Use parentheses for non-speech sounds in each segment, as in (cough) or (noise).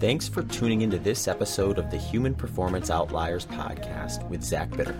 Thanks for tuning into this episode of the Human Performance Outliers podcast with Zach Bitter.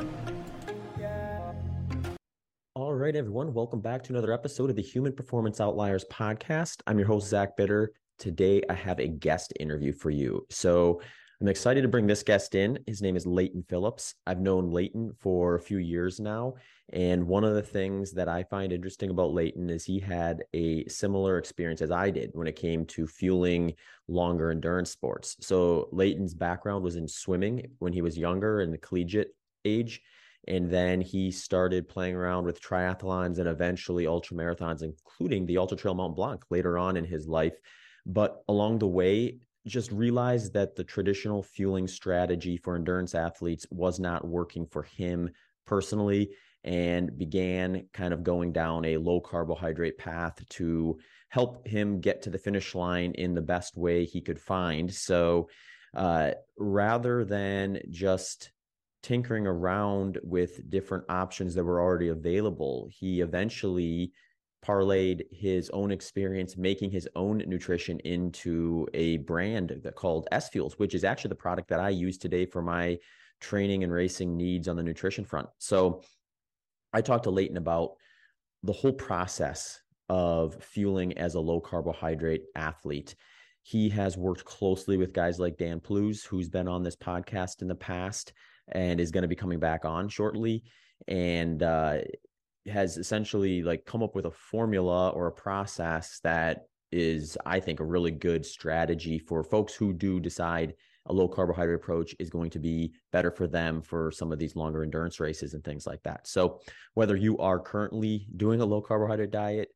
All right, everyone, welcome back to another episode of the Human Performance Outliers podcast. I'm your host, Zach Bitter. Today, I have a guest interview for you. So, I'm excited to bring this guest in. His name is Leighton Phillips. I've known Leighton for a few years now. And one of the things that I find interesting about Leighton is he had a similar experience as I did when it came to fueling longer endurance sports. So Leighton's background was in swimming when he was younger in the collegiate age. And then he started playing around with triathlons and eventually ultra marathons, including the Ultra Trail Mont Blanc later on in his life. But along the way, just realized that the traditional fueling strategy for endurance athletes was not working for him personally and began kind of going down a low carbohydrate path to help him get to the finish line in the best way he could find. So uh, rather than just tinkering around with different options that were already available, he eventually parlayed his own experience making his own nutrition into a brand that called S Fuels, which is actually the product that I use today for my training and racing needs on the nutrition front. So I talked to Leighton about the whole process of fueling as a low carbohydrate athlete. He has worked closely with guys like Dan Plews, who's been on this podcast in the past and is going to be coming back on shortly. And uh, has essentially like come up with a formula or a process that is i think a really good strategy for folks who do decide a low carbohydrate approach is going to be better for them for some of these longer endurance races and things like that. So whether you are currently doing a low carbohydrate diet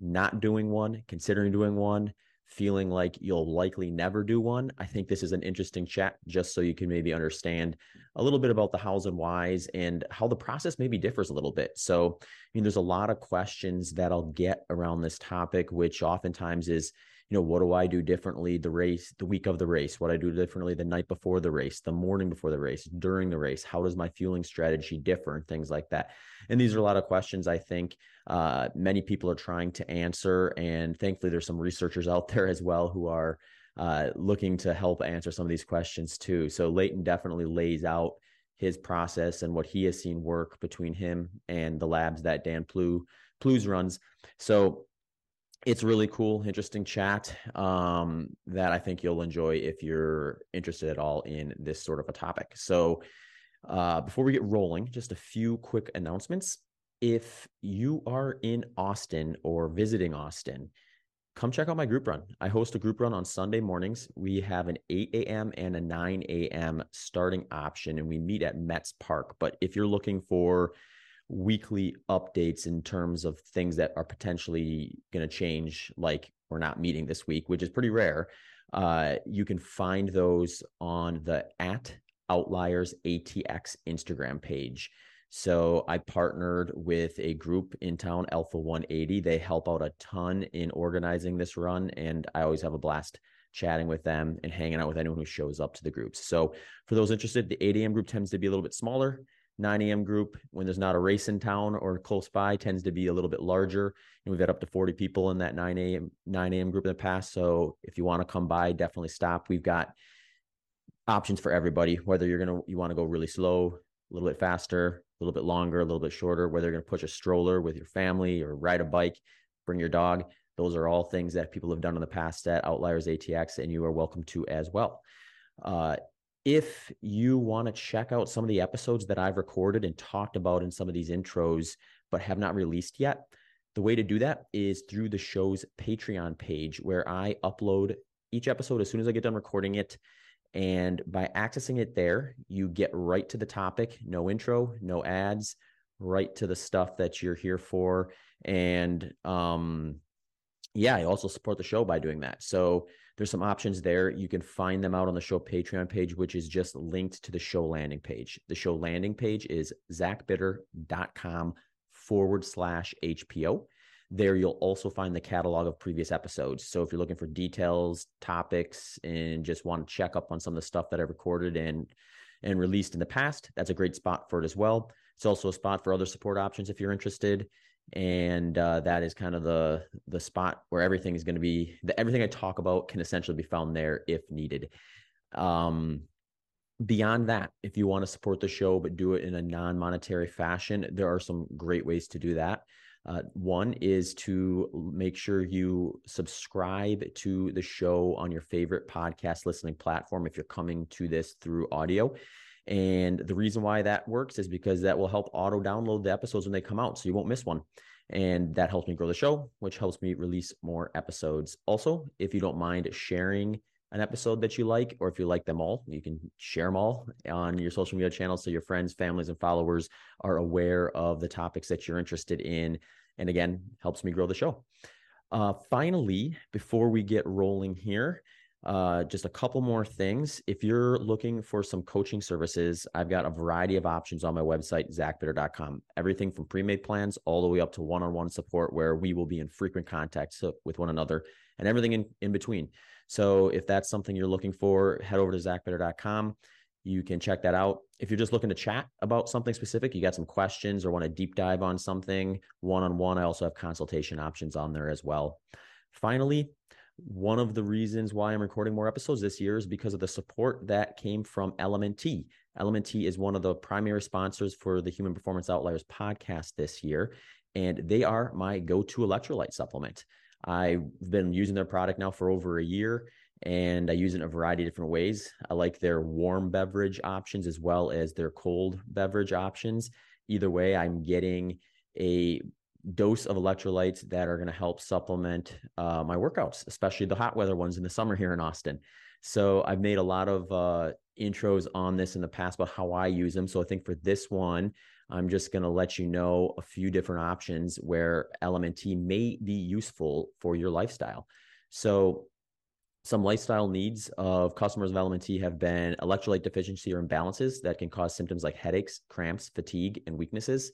not doing one considering doing one feeling like you'll likely never do one, I think this is an interesting chat just so you can maybe understand a little bit about the hows and whys and how the process maybe differs a little bit. So, I mean, there's a lot of questions that I'll get around this topic, which oftentimes is, you know, what do I do differently the race, the week of the race? What I do differently the night before the race, the morning before the race, during the race? How does my fueling strategy differ and things like that? And these are a lot of questions I think uh, many people are trying to answer. And thankfully, there's some researchers out there as well who are uh, looking to help answer some of these questions too. So Leighton definitely lays out his process and what he has seen work between him and the labs that Dan Plew Plews runs. So it's really cool, interesting chat um, that I think you'll enjoy if you're interested at all in this sort of a topic. So, uh, before we get rolling, just a few quick announcements. If you are in Austin or visiting Austin, come check out my group run. I host a group run on Sunday mornings. We have an 8 a.m. and a 9 a.m. starting option, and we meet at Metz Park. But if you're looking for weekly updates in terms of things that are potentially going to change, like we're not meeting this week, which is pretty rare. Uh, you can find those on the at Outliers ATX Instagram page. So I partnered with a group in town, Alpha 180. They help out a ton in organizing this run, and I always have a blast chatting with them and hanging out with anyone who shows up to the groups. So for those interested, the 8 a.m. group tends to be a little bit smaller. 9 a.m. group, when there's not a race in town or close by, tends to be a little bit larger. And we've had up to 40 people in that 9 a.m. 9 a.m. group in the past. So if you want to come by, definitely stop. We've got options for everybody, whether you're gonna you want to go really slow, a little bit faster, a little bit longer, a little bit shorter, whether you're gonna push a stroller with your family or ride a bike, bring your dog. Those are all things that people have done in the past at Outliers ATX, and you are welcome to as well. Uh, if you want to check out some of the episodes that I've recorded and talked about in some of these intros, but have not released yet, the way to do that is through the show's Patreon page, where I upload each episode as soon as I get done recording it. And by accessing it there, you get right to the topic, no intro, no ads, right to the stuff that you're here for. And um, yeah, I also support the show by doing that. So there's some options there. You can find them out on the show Patreon page, which is just linked to the show landing page. The show landing page is zachbitter.com forward slash HPO. There, you'll also find the catalog of previous episodes. So if you're looking for details, topics, and just want to check up on some of the stuff that I recorded and and released in the past, that's a great spot for it as well. It's also a spot for other support options if you're interested and uh, that is kind of the the spot where everything is going to be. The, everything I talk about can essentially be found there if needed. Um, beyond that, if you want to support the show but do it in a non monetary fashion, there are some great ways to do that. Uh, one is to make sure you subscribe to the show on your favorite podcast listening platform if you're coming to this through audio. And the reason why that works is because that will help auto download the episodes when they come out so you won't miss one. And that helps me grow the show, which helps me release more episodes. Also, if you don't mind sharing an episode that you like, or if you like them all, you can share them all on your social media channels so your friends, families, and followers are aware of the topics that you're interested in. And again, helps me grow the show. Uh, finally, before we get rolling here, uh, just a couple more things. If you're looking for some coaching services, I've got a variety of options on my website, zachbitter.com. Everything from pre made plans all the way up to one on one support where we will be in frequent contact with one another and everything in, in between. So if that's something you're looking for, head over to zachbitter.com. You can check that out. If you're just looking to chat about something specific, you got some questions or want to deep dive on something one on one, I also have consultation options on there as well. Finally, one of the reasons why I'm recording more episodes this year is because of the support that came from LMNT. LMNT is one of the primary sponsors for the Human Performance Outliers podcast this year, and they are my go to electrolyte supplement. I've been using their product now for over a year, and I use it in a variety of different ways. I like their warm beverage options as well as their cold beverage options. Either way, I'm getting a dose of electrolytes that are going to help supplement uh, my workouts, especially the hot weather ones in the summer here in Austin. So I've made a lot of uh, intros on this in the past about how I use them. So I think for this one, I'm just going to let you know a few different options where LMNT may be useful for your lifestyle. So some lifestyle needs of customers of LMNT have been electrolyte deficiency or imbalances that can cause symptoms like headaches, cramps, fatigue, and weaknesses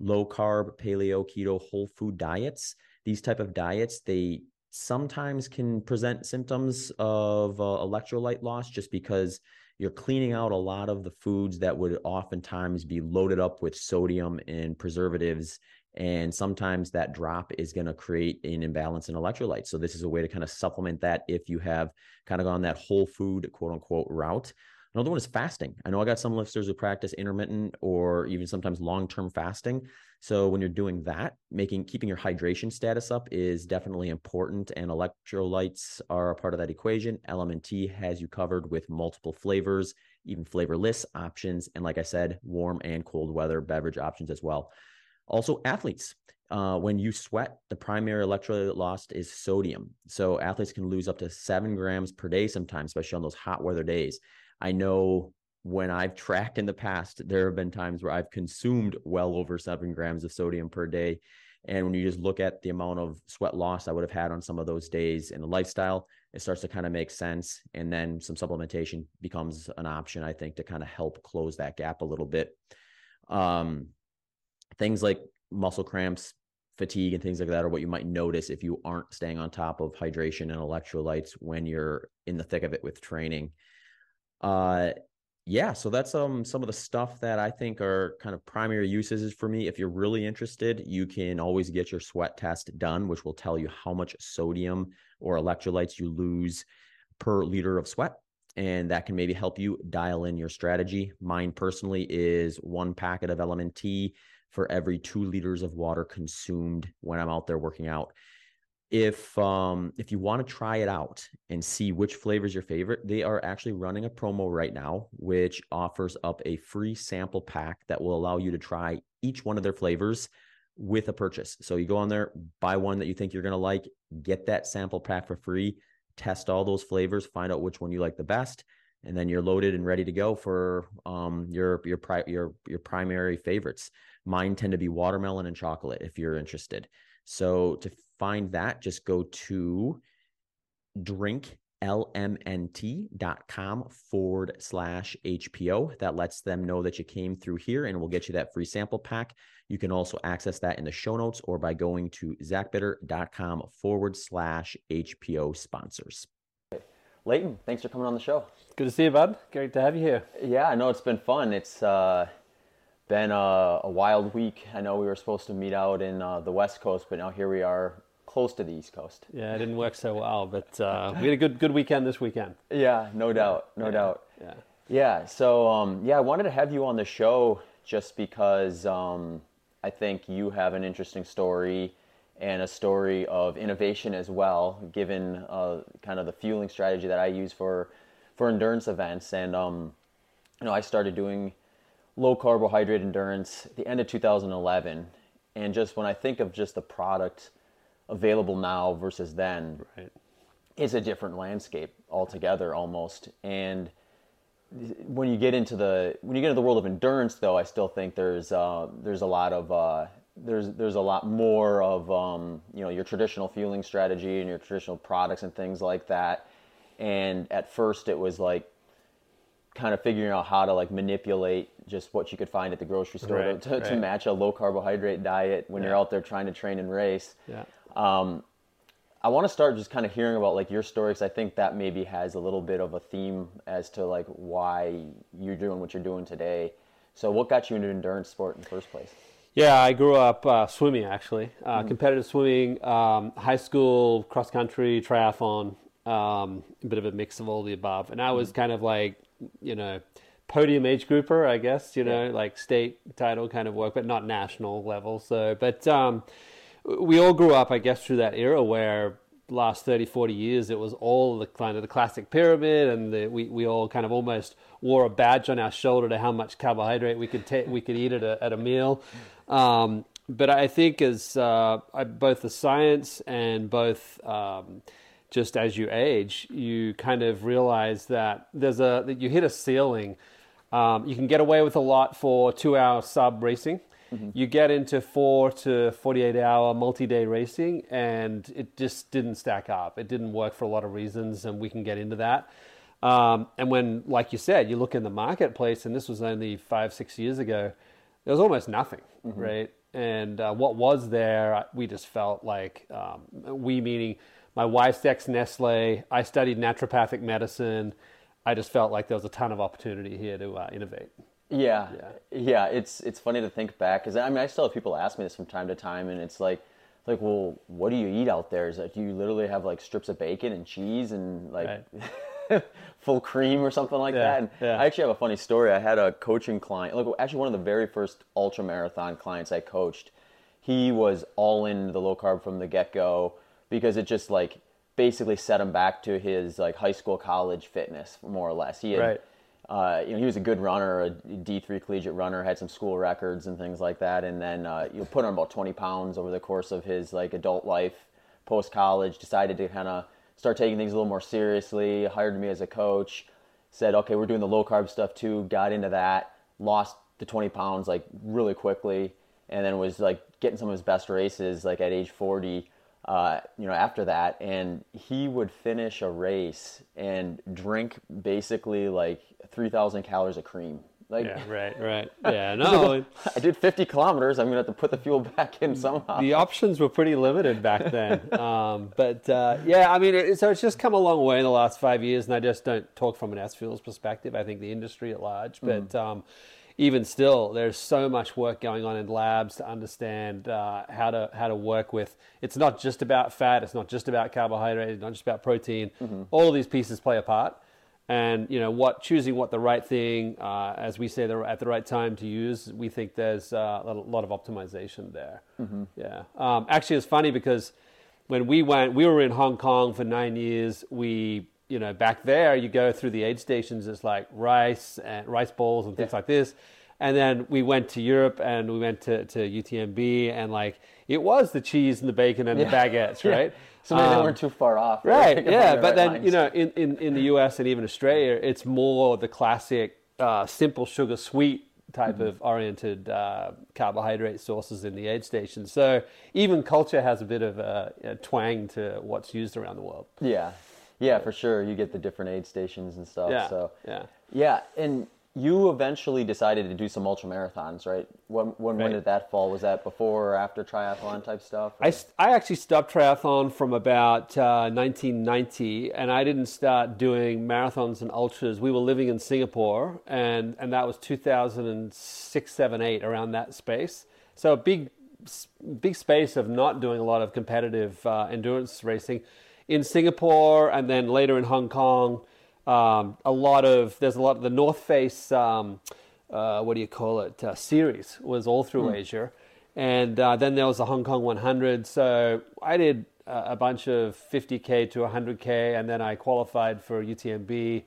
low carb, paleo, keto, whole food diets. These type of diets, they sometimes can present symptoms of uh, electrolyte loss just because you're cleaning out a lot of the foods that would oftentimes be loaded up with sodium and preservatives and sometimes that drop is going to create an imbalance in electrolytes so this is a way to kind of supplement that if you have kind of gone that whole food quote unquote route Another one is fasting. I know I got some lifters who practice intermittent or even sometimes long-term fasting. So when you're doing that, making keeping your hydration status up is definitely important and electrolytes are a part of that equation. LMNT has you covered with multiple flavors, even flavorless options and like I said, warm and cold weather beverage options as well. Also athletes, uh, when you sweat, the primary electrolyte lost is sodium. So athletes can lose up to seven grams per day sometimes, especially on those hot weather days. I know when I've tracked in the past, there have been times where I've consumed well over seven grams of sodium per day. And when you just look at the amount of sweat loss I would have had on some of those days in the lifestyle, it starts to kind of make sense. And then some supplementation becomes an option, I think, to kind of help close that gap a little bit. Um, things like muscle cramps, fatigue, and things like that are what you might notice if you aren't staying on top of hydration and electrolytes when you're in the thick of it with training. Uh, yeah, so that's um some of the stuff that I think are kind of primary uses for me. If you're really interested, you can always get your sweat test done, which will tell you how much sodium or electrolytes you lose per liter of sweat. And that can maybe help you dial in your strategy. Mine personally is one packet of Element LMNT for every two liters of water consumed when I'm out there working out if um if you want to try it out and see which flavor is your favorite they are actually running a promo right now which offers up a free sample pack that will allow you to try each one of their flavors with a purchase. So you go on there buy one that you think you're going to like get that sample pack for free test all those flavors find out which one you like the best and then you're loaded and ready to go for um your your pri- your your primary favorites. Mine tend to be watermelon and chocolate if you're interested. So to find that, just go to drinklmnt.com forward slash HPO. That lets them know that you came through here and we'll get you that free sample pack. You can also access that in the show notes or by going to zachbitter.com forward slash HPO sponsors. Leighton, thanks for coming on the show. Good to see you, bud. Great to have you here. Yeah, I know it's been fun. It's uh, been a, a, wild week. I know we were supposed to meet out in uh, the West Coast, but now here we are close to the East Coast. Yeah, it didn't work so well, but uh, we had a good good weekend this weekend. Yeah, no doubt, no yeah. doubt. Yeah. Yeah. So um, yeah, I wanted to have you on the show just because um, I think you have an interesting story and a story of innovation as well, given uh, kind of the fueling strategy that I use for for endurance events. And um, you know, I started doing low carbohydrate endurance at the end of 2011, and just when I think of just the product available now versus then, right. it's a different landscape altogether almost. And when you get into the when you get into the world of endurance, though, I still think there's uh, there's a lot of uh, there's there's a lot more of um, you know your traditional fueling strategy and your traditional products and things like that. And at first, it was like kind of figuring out how to like manipulate just what you could find at the grocery store right, to, to, right. to, match a low carbohydrate diet when yeah. you're out there trying to train and race. Yeah. Um, I want to start just kind of hearing about like your story because I think that maybe has a little bit of a theme as to like why you're doing what you're doing today. So, what got you into endurance sport in the first place? Yeah, I grew up uh, swimming actually, uh, mm-hmm. competitive swimming, um, high school cross country, triathlon, um, a bit of a mix of all the above, and I was mm-hmm. kind of like you know podium age grouper, I guess you know yeah. like state title kind of work, but not national level. So, but um, we all grew up, I guess, through that era where last 30, 40 years, it was all the kind of the classic pyramid, and the, we, we all kind of almost wore a badge on our shoulder to how much carbohydrate we could we could eat at a, at a meal. Um, but I think as uh, both the science and both um, just as you age, you kind of realize that there's a that you hit a ceiling. Um, you can get away with a lot for two hour sub racing. Mm-hmm. You get into four to 48 hour multi day racing, and it just didn't stack up. It didn't work for a lot of reasons, and we can get into that. Um, and when, like you said, you look in the marketplace, and this was only five, six years ago, there was almost nothing, mm-hmm. right? And uh, what was there, we just felt like um, we meaning my wife's ex Nestle. I studied naturopathic medicine. I just felt like there was a ton of opportunity here to uh, innovate. Yeah, yeah, yeah. It's it's funny to think back because I mean I still have people ask me this from time to time, and it's like like well, what do you eat out there? Is that do you literally have like strips of bacon and cheese and like right. (laughs) full cream or something like yeah, that? And yeah. I actually have a funny story. I had a coaching client, like actually one of the very first ultra marathon clients I coached. He was all in the low carb from the get go because it just like basically set him back to his like high school college fitness more or less. He had, right uh, you know, he was a good runner, a D3 collegiate runner, had some school records and things like that. And then uh, you put on about 20 pounds over the course of his like adult life, post college. Decided to kind of start taking things a little more seriously. Hired me as a coach. Said, okay, we're doing the low carb stuff too. Got into that. Lost the 20 pounds like really quickly, and then was like getting some of his best races like at age 40 uh, you know, after that, and he would finish a race and drink basically like 3,000 calories of cream. Like, yeah, right, right. (laughs) Yeah, no. I did 50 kilometers. I'm to have to put the fuel back in somehow. The options were pretty limited back then. (laughs) um, but uh, yeah, I mean, it, so it's just come a long way in the last five years, and I just don't talk from an S Fuels perspective. I think the industry at large. But mm. um, even still, there's so much work going on in labs to understand uh, how to how to work with. It's not just about fat. It's not just about carbohydrate. It's not just about protein. Mm-hmm. All of these pieces play a part, and you know what choosing what the right thing, uh, as we say, the, at the right time to use. We think there's uh, a lot of optimization there. Mm-hmm. Yeah, um, actually, it's funny because when we went, we were in Hong Kong for nine years. We you know, back there you go through the aid stations, it's like rice and rice bowls and things yeah. like this. And then we went to Europe and we went to, to UTMB and like it was the cheese and the bacon and yeah. the baguettes, (laughs) right? So maybe um, they weren't too far off. Right, yeah. But right then, lines. you know, in, in, in the US and even Australia, it's more the classic uh, simple sugar sweet type mm-hmm. of oriented uh, carbohydrate sources in the aid station. So even culture has a bit of a, a twang to what's used around the world. Yeah, yeah, for sure. You get the different aid stations and stuff. Yeah. So yeah, yeah, and you eventually decided to do some ultra marathons, right? When when, right. when did that fall? Was that before or after triathlon type stuff? Or? I, I actually stopped triathlon from about uh, 1990, and I didn't start doing marathons and ultras. We were living in Singapore, and and that was 2006, 7, 8, around that space. So a big big space of not doing a lot of competitive uh, endurance racing in Singapore, and then later in Hong Kong um, a lot of there's a lot of the North Face. Um, uh, what do you call it? Uh, series was all through mm. Asia, and uh, then there was the Hong Kong 100. So I did a bunch of 50k to 100k, and then I qualified for UTMB,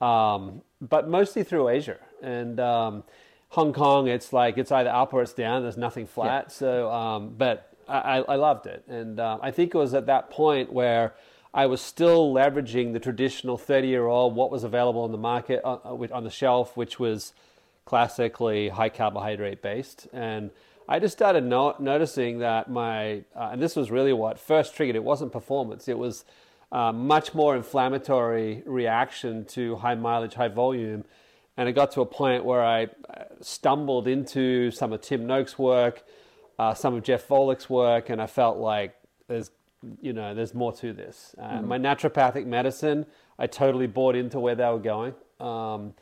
um, but mostly through Asia and. Um, Hong Kong, it's like it's either up or it's down. There's nothing flat. Yeah. So, um, but I, I, loved it, and uh, I think it was at that point where I was still leveraging the traditional 30 year old, what was available on the market, on, uh, uh, on the shelf, which was classically high carbohydrate based. And I just started no- noticing that my, uh, and this was really what first triggered it wasn't performance, it was uh, much more inflammatory reaction to high mileage, high volume. And it got to a point where I uh, stumbled into some of Tim Noakes' work, uh, some of Jeff Volek's work, and I felt like there's you know, there's more to this. Uh, mm-hmm. My naturopathic medicine, I totally bought into where they were going. Um,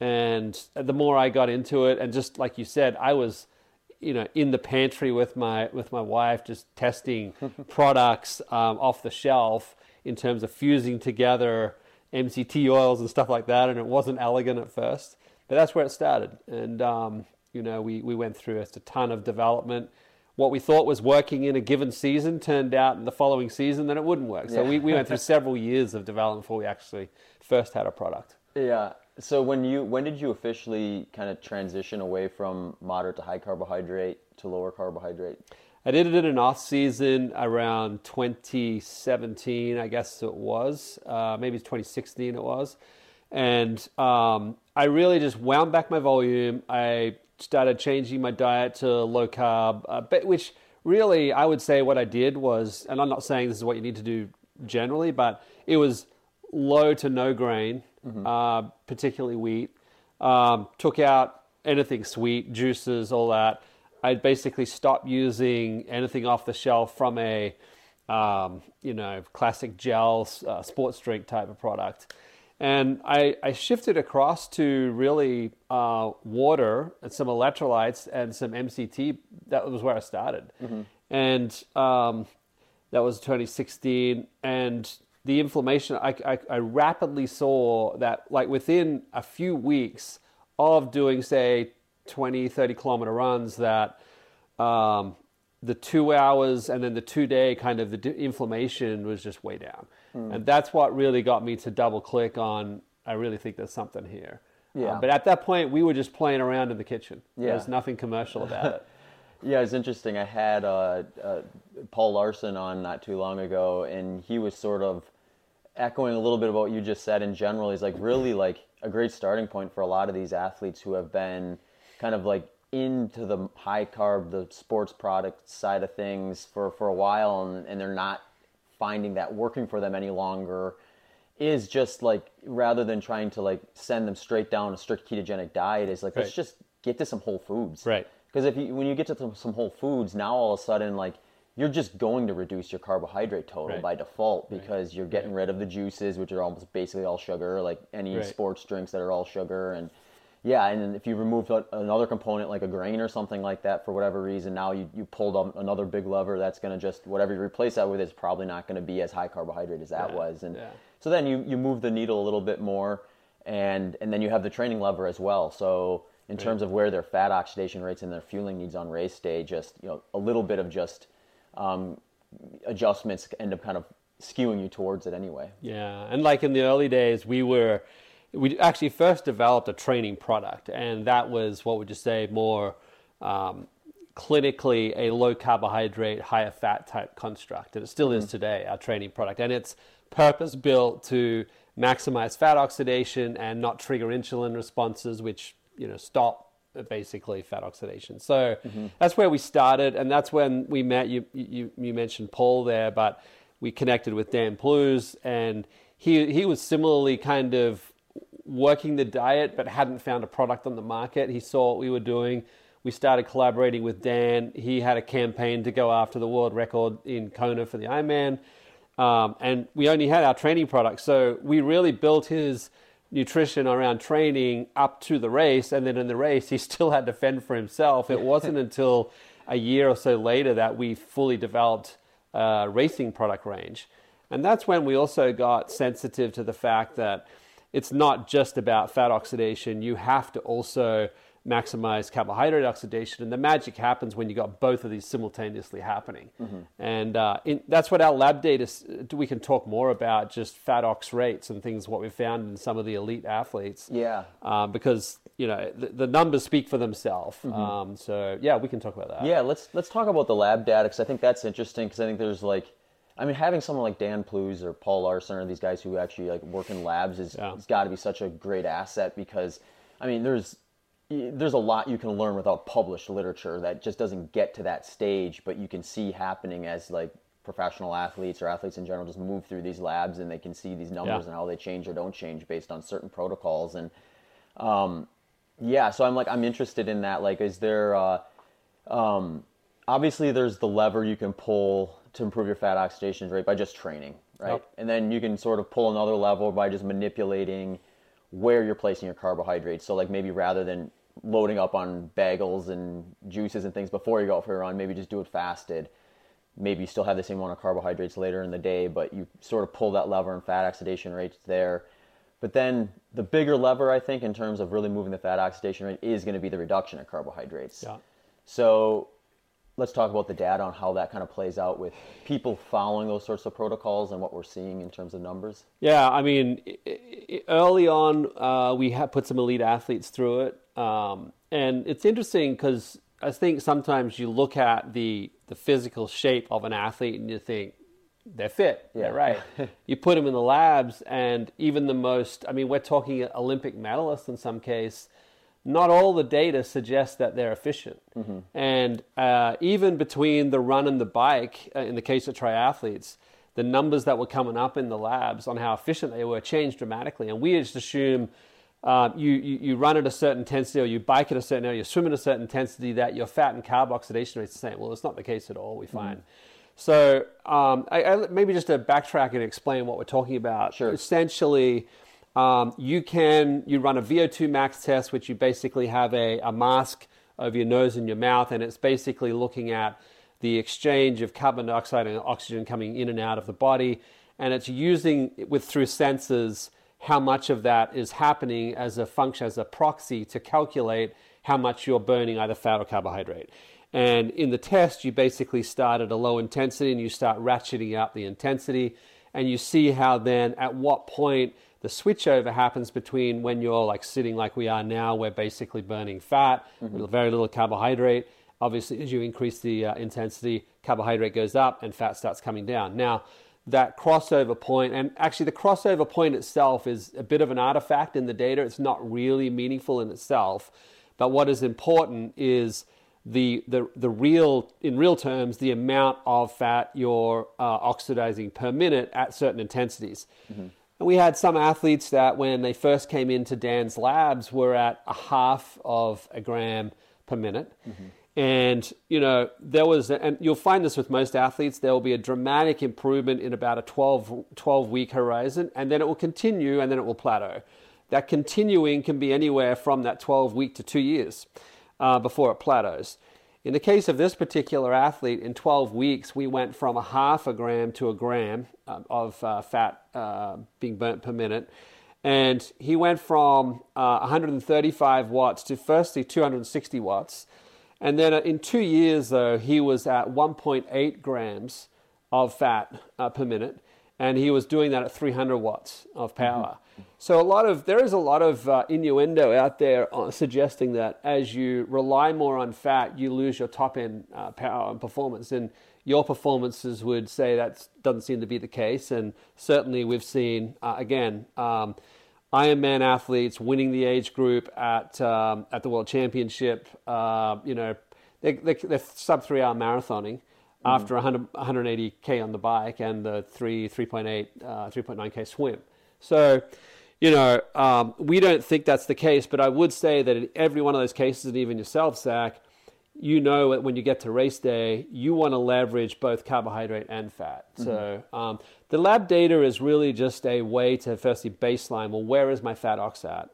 and the more I got into it, and just like you said, I was, you know, in the pantry with my with my wife, just testing (laughs) products um, off the shelf in terms of fusing together MCT oils and stuff like that. And it wasn't elegant at first, but that's where it started. And um, you know, we we went through just a ton of development what we thought was working in a given season turned out in the following season that it wouldn't work. So yeah. we, we went through (laughs) several years of development before we actually first had a product. Yeah. So when you when did you officially kind of transition away from moderate to high carbohydrate to lower carbohydrate? I did it in an off season around 2017, I guess it was. Uh, maybe 2016 it was. And um, I really just wound back my volume. I started changing my diet to low carb, uh, but which really I would say what I did was, and I'm not saying this is what you need to do generally, but it was low to no grain, mm-hmm. uh, particularly wheat. Um, took out anything sweet, juices, all that. I basically stopped using anything off the shelf from a, um, you know, classic gel uh, sports drink type of product. And I, I shifted across to really uh, water and some electrolytes and some MCT. That was where I started. Mm-hmm. And um, that was 2016. And the inflammation, I, I, I, rapidly saw that, like within a few weeks of doing, say, 20, 30 kilometer runs, that um, the two hours and then the two day kind of the inflammation was just way down. Mm. And that's what really got me to double click on, I really think there's something here. Uh, yeah. but at that point, we were just playing around in the kitchen. Yeah. There's nothing commercial about it. (laughs) yeah, it's interesting. I had uh, uh, Paul Laursen on not too long ago, and he was sort of echoing a little bit about what you just said in general. He's like really like a great starting point for a lot of these athletes who have been kind of like into the high carb, the sports product side of things for, for a while, and, and they're not finding that working for them any longer is just like rather than trying to like send them straight down a strict ketogenic diet is like right. let's just get to some whole foods right because if you when you get to some whole foods now all of a sudden like you're just going to reduce your carbohydrate total right. by default because right. you're getting rid of the juices which are almost basically all sugar like any sports drinks that are all sugar and yeah, and if you remove another component like a grain or something like that for whatever reason, now you, you pulled up another big lever that's going to just whatever you replace that with is probably not going to be as high carbohydrate as that yeah, was, and yeah. so then you, you move the needle a little bit more, and and then you have the training lever as well. So in terms of where their fat oxidation rates and their fueling needs on race day, just you know a little bit of just um, adjustments end up kind of skewing you towards it anyway. Yeah, and like in the early days, we were we actually first developed a training product, and that was what would you say more um, clinically a low carbohydrate, higher fat type construct, and it still is mm-hmm. today our training product, and it's purpose built to maximize fat oxidation and not trigger insulin responses, which you know stop basically fat oxidation. So mm-hmm. that's where we started, and that's when we met. You you you mentioned Paul there, but we connected with Dan Plews, and he he was similarly kind of working the diet but hadn't found a product on the market. He saw what we were doing. We started collaborating with Dan. He had a campaign to go after the world record in Kona for the Ironman. Um, and we only had our training products. So we really built his nutrition around training up to the race. And then in the race, he (laughs) still had to fend for himself. It wasn't (laughs) until a year or so later that we fully developed a racing product range. And that's when we also got sensitive to the fact that it's not just about fat oxidation. You have to also maximize carbohydrate oxidation. And the magic happens when you got both of these simultaneously happening. Mm-hmm. And uh, in, that's what our lab data, we can talk more about just fat ox rates and things, what we found in some of the elite athletes. Yeah. Uh, because, you know, the, the, numbers speak for themselves. Mm-hmm. Um, so, yeah, we can talk about that. Yeah, let's, let's talk about the lab data because I think that's interesting because I think there's like, I mean, having someone like Dan Plews or Paul Laursen or these guys who actually like work in labs is yeah. got to be such a great asset because, I mean, there's there's a lot you can learn without published literature that just doesn't get to that stage, but you can see happening as like professional athletes or athletes in general just move through these labs and they can see these numbers yeah. and how they change or don't change based on certain protocols and um, yeah so i'm like i'm interested in that like is there uh, um, obviously there's the lever you can pull to improve your fat oxidation rate by just training right yep. and then you can sort of pull another level by just manipulating where you're placing your carbohydrates so like maybe rather than loading up on bagels and juices and things before you go out for a run. Maybe just do it fasted. Maybe you still have the same amount of carbohydrates later in the day, but you sort of pull that lever and fat oxidation rates there. But then the bigger lever, I think, in terms of really moving the fat oxidation rate is going to be the reduction of carbohydrates. Yeah. So let's talk about the data on how that kind of plays out with people following those sorts of protocols and what we're seeing in terms of numbers. Yeah, I mean, early on, uh, we have put some elite athletes through it. Um, and it's interesting because I think sometimes you look at the the physical shape of an athlete and you think they're fit, yeah, they're right. (laughs) you put them in the labs, and even the most I mean, we're talking Olympic medalists in some case. Not all the data suggests that they're efficient, mm-hmm. and uh, even between the run and the bike, uh, in the case of triathletes, the numbers that were coming up in the labs on how efficient they were changed dramatically, and we just assume um, you, you, you, run at a certain intensity or you bike at a certain area, you swim at a certain intensity, that your fat and carb oxidation rate is the same. Well, it's not the case at all, we mm-hmm. find. Mm. So um, I, I, maybe just to backtrack and explain what we're talking about. Sure. Essentially, um, you can you run a VO2 max test, which you basically have a, a mask over your nose and your mouth, and it's basically looking at the exchange of carbon dioxide and oxygen coming in and out of the body, and it's using with through sensors how much of that is happening as a function, as a proxy to calculate how much you're burning either fat or carbohydrate. And in the test, you basically start at a low intensity and you start ratcheting up the intensity. And you see how then at what point the switchover happens between when you're like sitting like we are now, we're basically burning fat, mm-hmm. very little carbohydrate. Obviously, as you increase the uh, intensity, carbohydrate goes up and fat starts coming down. Now, that crossover point, and actually the crossover point itself is a bit of an artifact in the data. It's not really meaningful in itself, but what is important is the the the real in real terms the amount of fat you're uh, oxidizing per minute at certain intensities. Mm-hmm. And we had some athletes that when they first came into Dan's labs were at a half of a gram per minute. Mm-hmm. And, you know, there was, and you'll find this with most athletes, there will be a dramatic improvement in about a 12, 12 week horizon, and then it will continue and then it will plateau. That continuing can be anywhere from that 12 week to two years uh, before it plateaus. In the case of this particular athlete, in 12 weeks, we went from a half a gram to a gram uh, of uh, fat uh, being burnt per minute. And he went from uh, 135 watts to firstly 260 watts and then uh, in two years, though, he was at 1.8 grams of fat uh, per minute, and he was doing that at 300 watts of power. Mm-hmm. So a lot of there is a lot of uh, innuendo out there uh, suggesting that as you rely more on fat, you lose your top end uh, power and performance. And your performances would say that doesn't seem to be the case. And certainly, we've seen uh, again. Um, Ironman athletes winning the age group at um, at the World Championship. Uh, you know, they, they, they're sub three hour marathoning mm. after 100, 180k on the bike and the three 3.8 uh, 3.9k swim. So, you know, um, we don't think that's the case, but I would say that in every one of those cases, and even yourself, Zach, you know that when you get to race day, you want to leverage both carbohydrate and fat. Mm-hmm. So um, the lab data is really just a way to firstly baseline. Well, where is my fat oxat?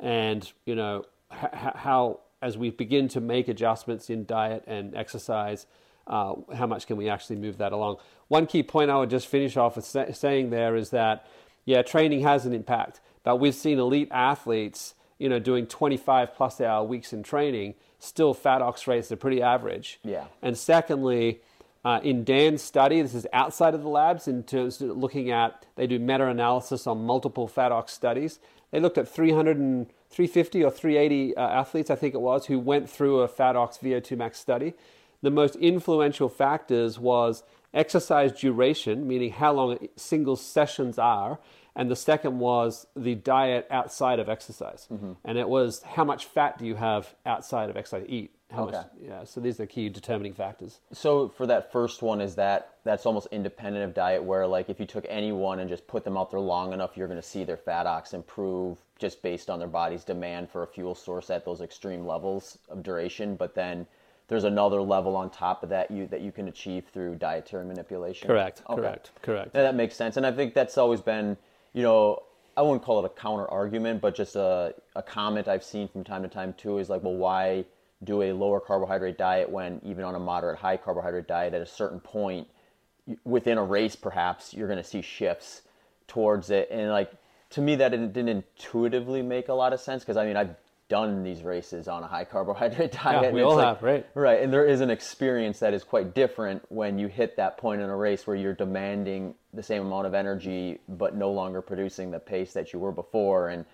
And you know h- how as we begin to make adjustments in diet and exercise, uh, how much can we actually move that along? One key point I would just finish off with say- saying there is that yeah, training has an impact, but we've seen elite athletes you know doing 25 plus hour weeks in training still fat ox rates are pretty average. Yeah. And secondly, uh, in Dan's study, this is outside of the labs in terms of looking at, they do meta analysis on multiple fat ox studies. They looked at 300 and 350 or 380 uh, athletes, I think it was, who went through a fat ox VO2 max study. The most influential factors was exercise duration, meaning how long single sessions are, and the second was the diet outside of exercise. Mm-hmm. And it was how much fat do you have outside of exercise? Eat. How okay. Much, yeah. So these are key determining factors. So for that first one, is that that's almost independent of diet, where like if you took anyone and just put them out there long enough, you're going to see their fat ox improve just based on their body's demand for a fuel source at those extreme levels of duration. But then there's another level on top of that you that you can achieve through dietary manipulation. Correct. Okay. Correct. Correct. Yeah, that makes sense, and I think that's always been you know, I wouldn't call it a counter argument, but just a, a comment I've seen from time to time too is like, well, why do a lower carbohydrate diet when even on a moderate high carbohydrate diet at a certain point within a race, perhaps you're going to see shifts towards it. And like, to me, that didn't, didn't intuitively make a lot of sense because I mean, I've done these races on a high (laughs) carbohydrate diet. Yeah, we all like, have, right? Right, and there is an experience that is quite different when you hit that point in a race where you're demanding the same amount of energy, but no longer producing the pace that you were before. And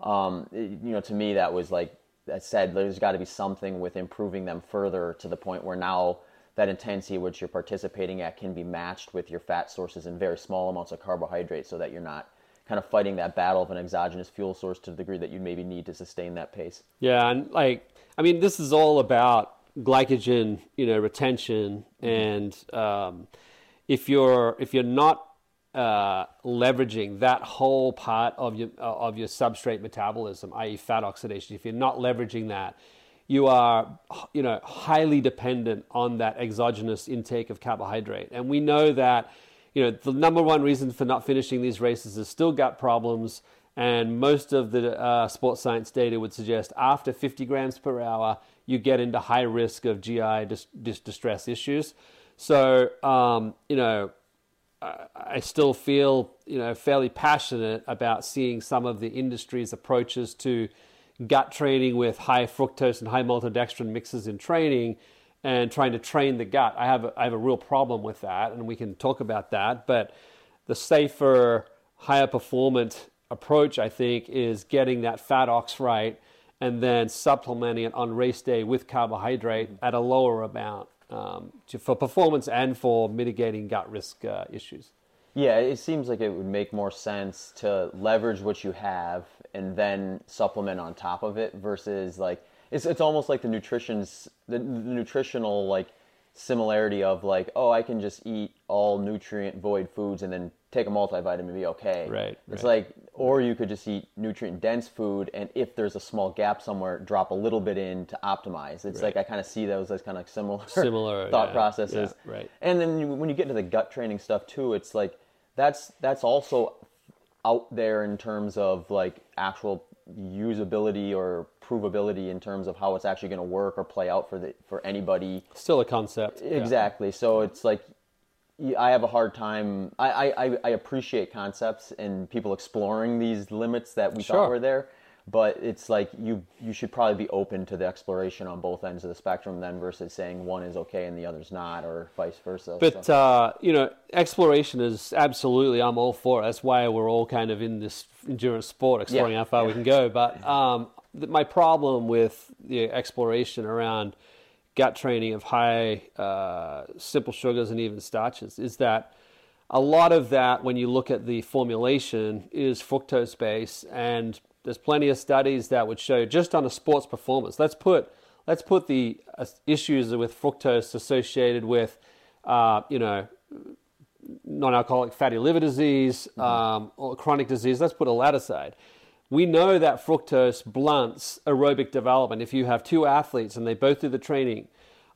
um, it, you know, to me, that was like I said, there's got to be something with improving them further to the point where now that intensity which you're participating at can be matched with your fat sources and very small amounts of carbohydrates, so that you're not kind of fighting that battle of an exogenous fuel source to the degree that you maybe need to sustain that pace. Yeah, and like I mean, this is all about glycogen, you know, retention, mm-hmm. and um, if you're if you're not uh, leveraging that whole part of your uh, of your substrate metabolism, i.e., fat oxidation, if you're not leveraging that, you are you know highly dependent on that exogenous intake of carbohydrate, and we know that you know, the number one reason for not finishing these races is still gut problems. And most of the uh, sports science data would suggest after 50 grams per hour, you get into high risk of GI dis- dis- distress issues. So, um, you know, I, I still feel, you know, fairly passionate about seeing some of the industry's approaches to gut training with high fructose and high maltodextrin mixes in training and trying to train the gut. I have a, I have a real problem with that, and we can talk about that. But the safer, higher performance approach, I think, is getting that fat ox right and then supplementing it on race day with carbohydrate at a lower amount um, to, for performance and for mitigating gut risk uh, issues. Yeah, it seems like it would make more sense to leverage what you have and then supplement on top of it versus like it's it's almost like the nutrition's the, the nutritional like similarity of like oh I can just eat all nutrient void foods and then take a multivitamin and be okay. Right. It's right. like or you could just eat nutrient dense food and if there's a small gap somewhere drop a little bit in to optimize. It's right. like I kind of see those as kind of similar (laughs) similar thought yeah, processes. Yeah, right. And then you, when you get into the gut training stuff too, it's like that's that's also out there in terms of like actual usability or provability in terms of how it's actually going to work or play out for the for anybody. Still a concept. Exactly. Yeah. So it's like I have a hard time. I, I, I appreciate concepts and people exploring these limits that we sure. thought were there, but it's like you you should probably be open to the exploration on both ends of the spectrum then versus saying one is okay and the other's not or vice versa. But so. uh, you know, exploration is absolutely I'm all for. It. That's why we're all kind of in this endurance sport, exploring yeah. how far yeah. we can go. But um, my problem with the exploration around gut training of high uh, simple sugars and even starches is that a lot of that, when you look at the formulation, is fructose based, and there's plenty of studies that would show just on a sports performance. Let's put let's put the uh, issues with fructose associated with, uh, you know, non-alcoholic fatty liver disease um, or chronic disease. Let's put all that aside. We know that fructose blunts aerobic development. If you have two athletes and they both do the training,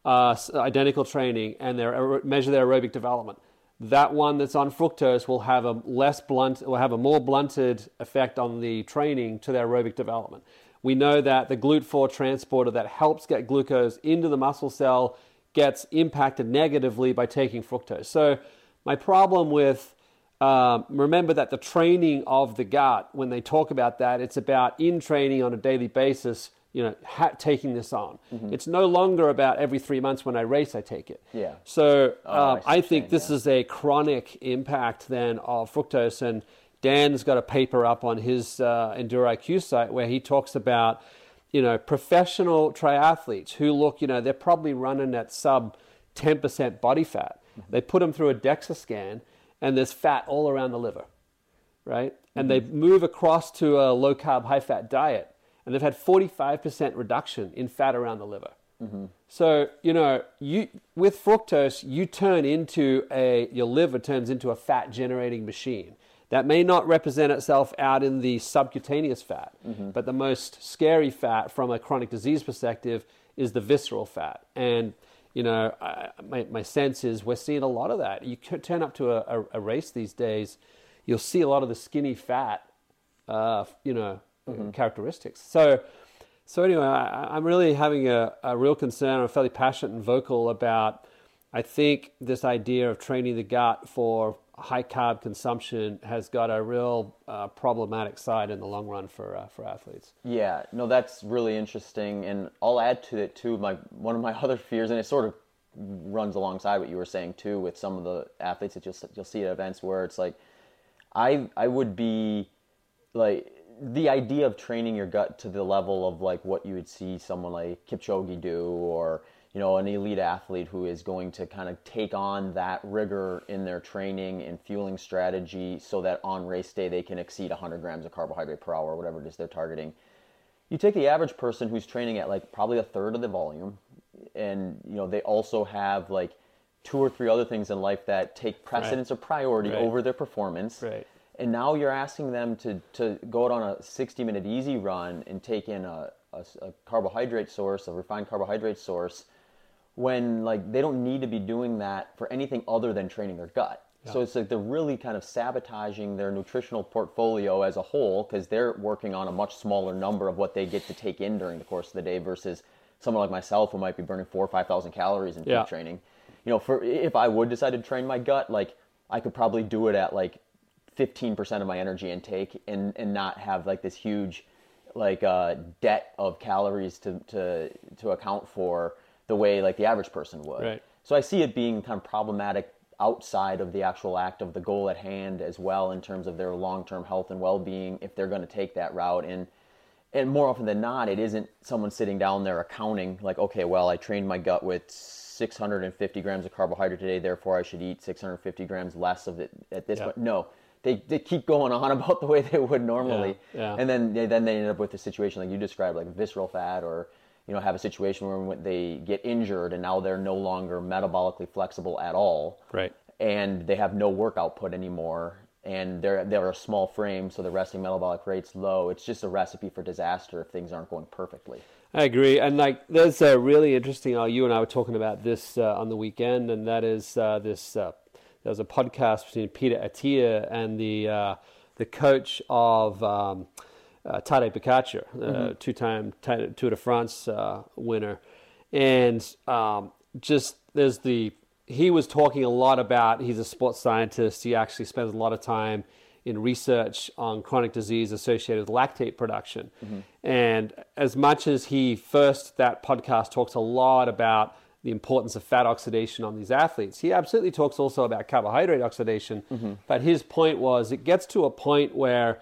uh, identical training, and they measure their aerobic development, that one that's on fructose will have a less blunt, will have a more blunted effect on the training to their aerobic development. We know that the GLUT4 transporter that helps get glucose into the muscle cell gets impacted negatively by taking fructose. So, my problem with um, remember that the training of the gut, when they talk about that, it's about in training on a daily basis, you know, ha- taking this on. Mm-hmm. It's no longer about every three months when I race, I take it. Yeah. So oh, um, I, I, think this yeah. is a chronic impact then of fructose. And Dan's got a paper up on his uh, Endure IQ site where he talks about you know, professional triathletes who look, you know, they're probably running at sub 10% body fat. Mm-hmm. They put them through a DEXA scan and there's fat all around the liver, right? Mm-hmm. And they move across to a low carb, high fat diet and they've had 45% reduction in fat around the liver. Mm-hmm. So, you know, you, with fructose, you turn into a, your liver turns into a fat generating machine. That may not represent itself out in the subcutaneous fat, mm-hmm. but the most scary fat from a chronic disease perspective is the visceral fat. And, you know, I, my, my sense is we're seeing a lot of that. You could turn up to a, a, a race these days, you'll see a lot of the skinny fat, uh, you know, mm-hmm. characteristics. So, so anyway, I, am really having a, a real concern. I'm fairly passionate and vocal about. I think this idea of training the gut for high carb consumption has got a real uh, problematic side in the long run for uh, for athletes. Yeah, no, that's really interesting, and I'll add to it too. My one of my (laughs) other fears, and it sort of runs alongside what you were saying too, with some of the athletes that you'll you'll see at events where it's like, I I would be like the idea of training your gut to the level of like what you would see someone like Kipchoge do or you know, an elite athlete who is going to kind of take on that rigor in their training and fueling strategy so that on race day they can exceed 100 grams of carbohydrate per hour, or whatever it is they're targeting. You take the average person who's training at like probably a third of the volume, and you know they also have like two or three other things in life that take precedence right. or priority right. over their performance. Right. And now you're asking them to, to go out on a 60 minute easy run and take in a, a, a carbohydrate source, a refined carbohydrate source, when like they don't need to be doing that for anything other than training their gut. Yeah. So it's like they're really kind of sabotaging their nutritional portfolio as a whole because they're working on a much smaller number of what they get to take in during the course of the day versus someone like myself who might be burning four or five thousand calories in yeah. training. You know, for if I would decide to train my gut, like I could probably do it at like 15% of my energy intake and, and not have like this huge like uh, debt of calories to, to, to account for the way like the average person would. Right. So I see it being kind of problematic outside of the actual act of the goal at hand as well in terms of their long-term health and well-being if they're going to take that route and and more often than not it isn't someone sitting down there accounting like okay well I trained my gut with 650 grams of carbohydrate today therefore I should eat 650 grams less of it at this point no they, they keep going (laughs) on about the way they would normally yeah, yeah. and then they, then they end up with a situation like you described like visceral fat or you know, have a situation where they get injured and now they're no longer metabolically flexible at all. Right. And they have no work output anymore. And they're they're a small frame, so the resting metabolic rate's low. It's just a recipe for disaster if things aren't going perfectly. I agree, and like there's a really interesting. Uh, you and I were talking about this uh, on the weekend, and that is uh, this. Uh, there was a podcast between Peter Attia and the uh, the coach of. Um, uh, Pogacar, uh, mm-hmm. two-time Tour de France uh, winner, and um, just there's the he was talking a lot about he's a sports scientist. He actually spends a lot of time in research on chronic disease associated with lactate production. Mm-hmm. And as much as he first that podcast talks a lot about the importance of fat oxidation on these athletes. He absolutely talks also about carbohydrate oxidation, mm-hmm. but his point was it gets to a point where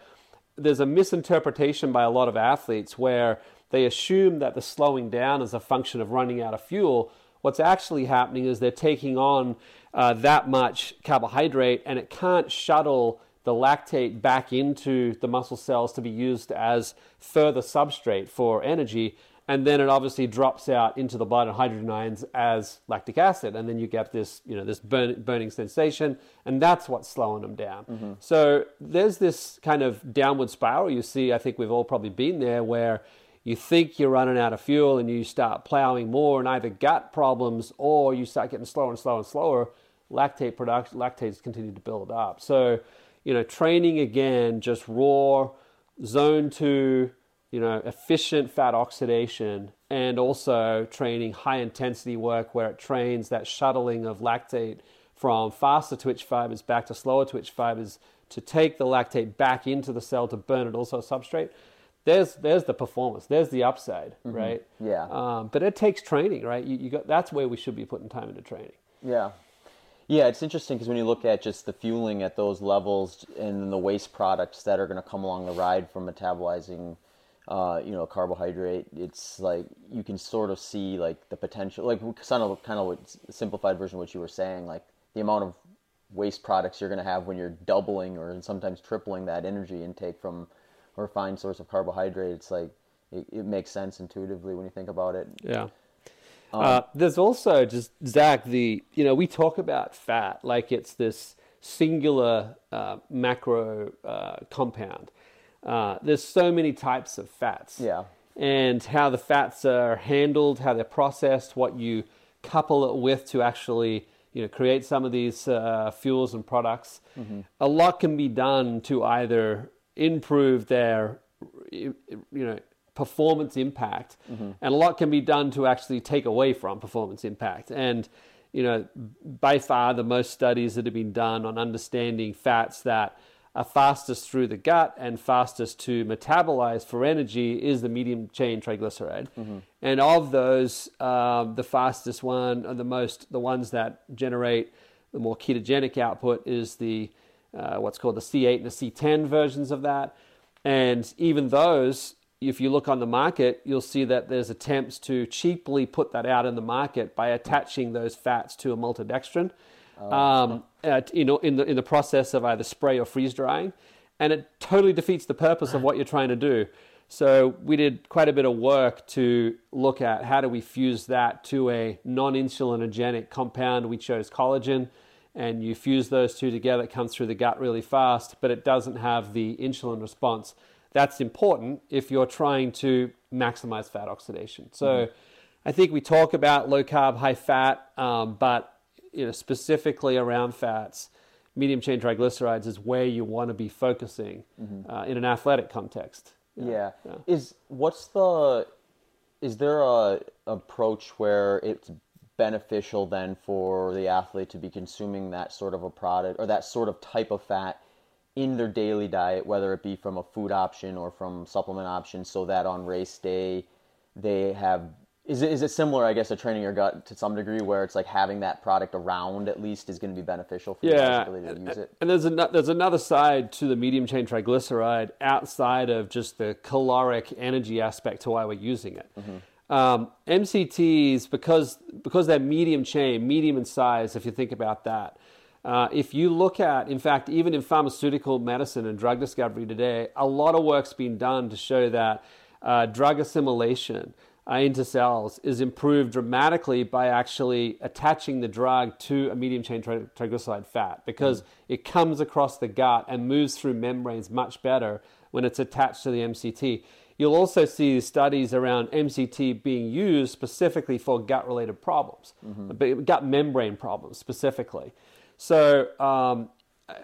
there's a misinterpretation by a lot of athletes where they assume that the slowing down is a function of running out of fuel. What's actually happening is they're taking on uh, that much carbohydrate and it can't shuttle the lactate back into the muscle cells to be used as further substrate for energy. And then it obviously drops out into the blood and hydrogen ions as lactic acid, and then you get this, you know, this burn, burning sensation, and that's what's slowing them down. Mm-hmm. So there's this kind of downward spiral you see. I think we've all probably been there, where you think you're running out of fuel and you start plowing more, and either gut problems or you start getting slower and slower and slower. Lactate production, lactates continue to build up. So, you know, training again, just raw, zone two you know, efficient fat oxidation and also training high intensity work where it trains that shuttling of lactate from faster twitch fibers back to slower twitch fibers to take the lactate back into the cell to burn it also substrate. There's there's the performance. There's the upside, mm-hmm. right? Yeah. Um, but it takes training, right? You, you got that's where we should be putting time into training. Yeah. Yeah, it's interesting because when you look at just the fueling at those levels and the waste products that are going to come along the ride from metabolizing uh, you know, carbohydrate, it's like you can sort of see like the potential, like kind of kind of simplified version of what you were saying, like the amount of waste products you're going to have when you're doubling or sometimes tripling that energy intake from a refined source of carbohydrate. It's like it, it makes sense intuitively when you think about it. Yeah. Um, uh, there's also just Zach, the you know we talk about fat like it's this singular uh, macro uh, compound uh, there's so many types of fats. Yeah. And how the fats are handled, how they're processed, what you couple it with to actually you know create some of these uh, fuels and products. Mm-hmm. A lot can be done to either improve their you know performance impact, mm-hmm. and a lot can be done to actually take away from performance impact. And you know, by far the most studies that have been done on understanding fats that are fastest through the gut and fastest to metabolize for energy is the medium chain triglyceride. Mm-hmm. And of those, um, the fastest one, or the most, the ones that generate the more ketogenic output is the uh, what's called the C8 and the C10 versions of that. And even those, if you look on the market, you'll see that there's attempts to cheaply put that out in the market by attaching those fats to a maltodextrin. Oh, um, at, you know, in the in the process of either spray or freeze drying, and it totally defeats the purpose of what you're trying to do. So we did quite a bit of work to look at how do we fuse that to a non-insulinogenic compound. We chose collagen, and you fuse those two together. It comes through the gut really fast, but it doesn't have the insulin response. That's important if you're trying to maximize fat oxidation. So mm-hmm. I think we talk about low carb, high fat, um, but you know, specifically around fats, medium chain triglycerides is where you want to be focusing mm-hmm. uh, in an athletic context. Yeah. yeah. Is what's the is there a approach where it's beneficial then for the athlete to be consuming that sort of a product or that sort of type of fat in their daily diet, whether it be from a food option or from supplement option, so that on race day they have is it, is it similar, I guess, to training your gut to some degree, where it's like having that product around at least is going to be beneficial for yeah. you to use it? And there's an, there's another side to the medium chain triglyceride outside of just the caloric energy aspect to why we're using it. Mm-hmm. Um, MCTs, because because they're medium chain, medium in size, if you think about that. Uh, if you look at, in fact, even in pharmaceutical medicine and drug discovery today, a lot of work's been done to show that uh, drug assimilation, uh, into cells is improved dramatically by actually attaching the drug to a medium chain tri- triglyceride fat because mm. it comes across the gut and moves through membranes much better when it's attached to the MCT. You'll also see studies around MCT being used specifically for gut related problems, mm-hmm. gut membrane problems specifically. So, um,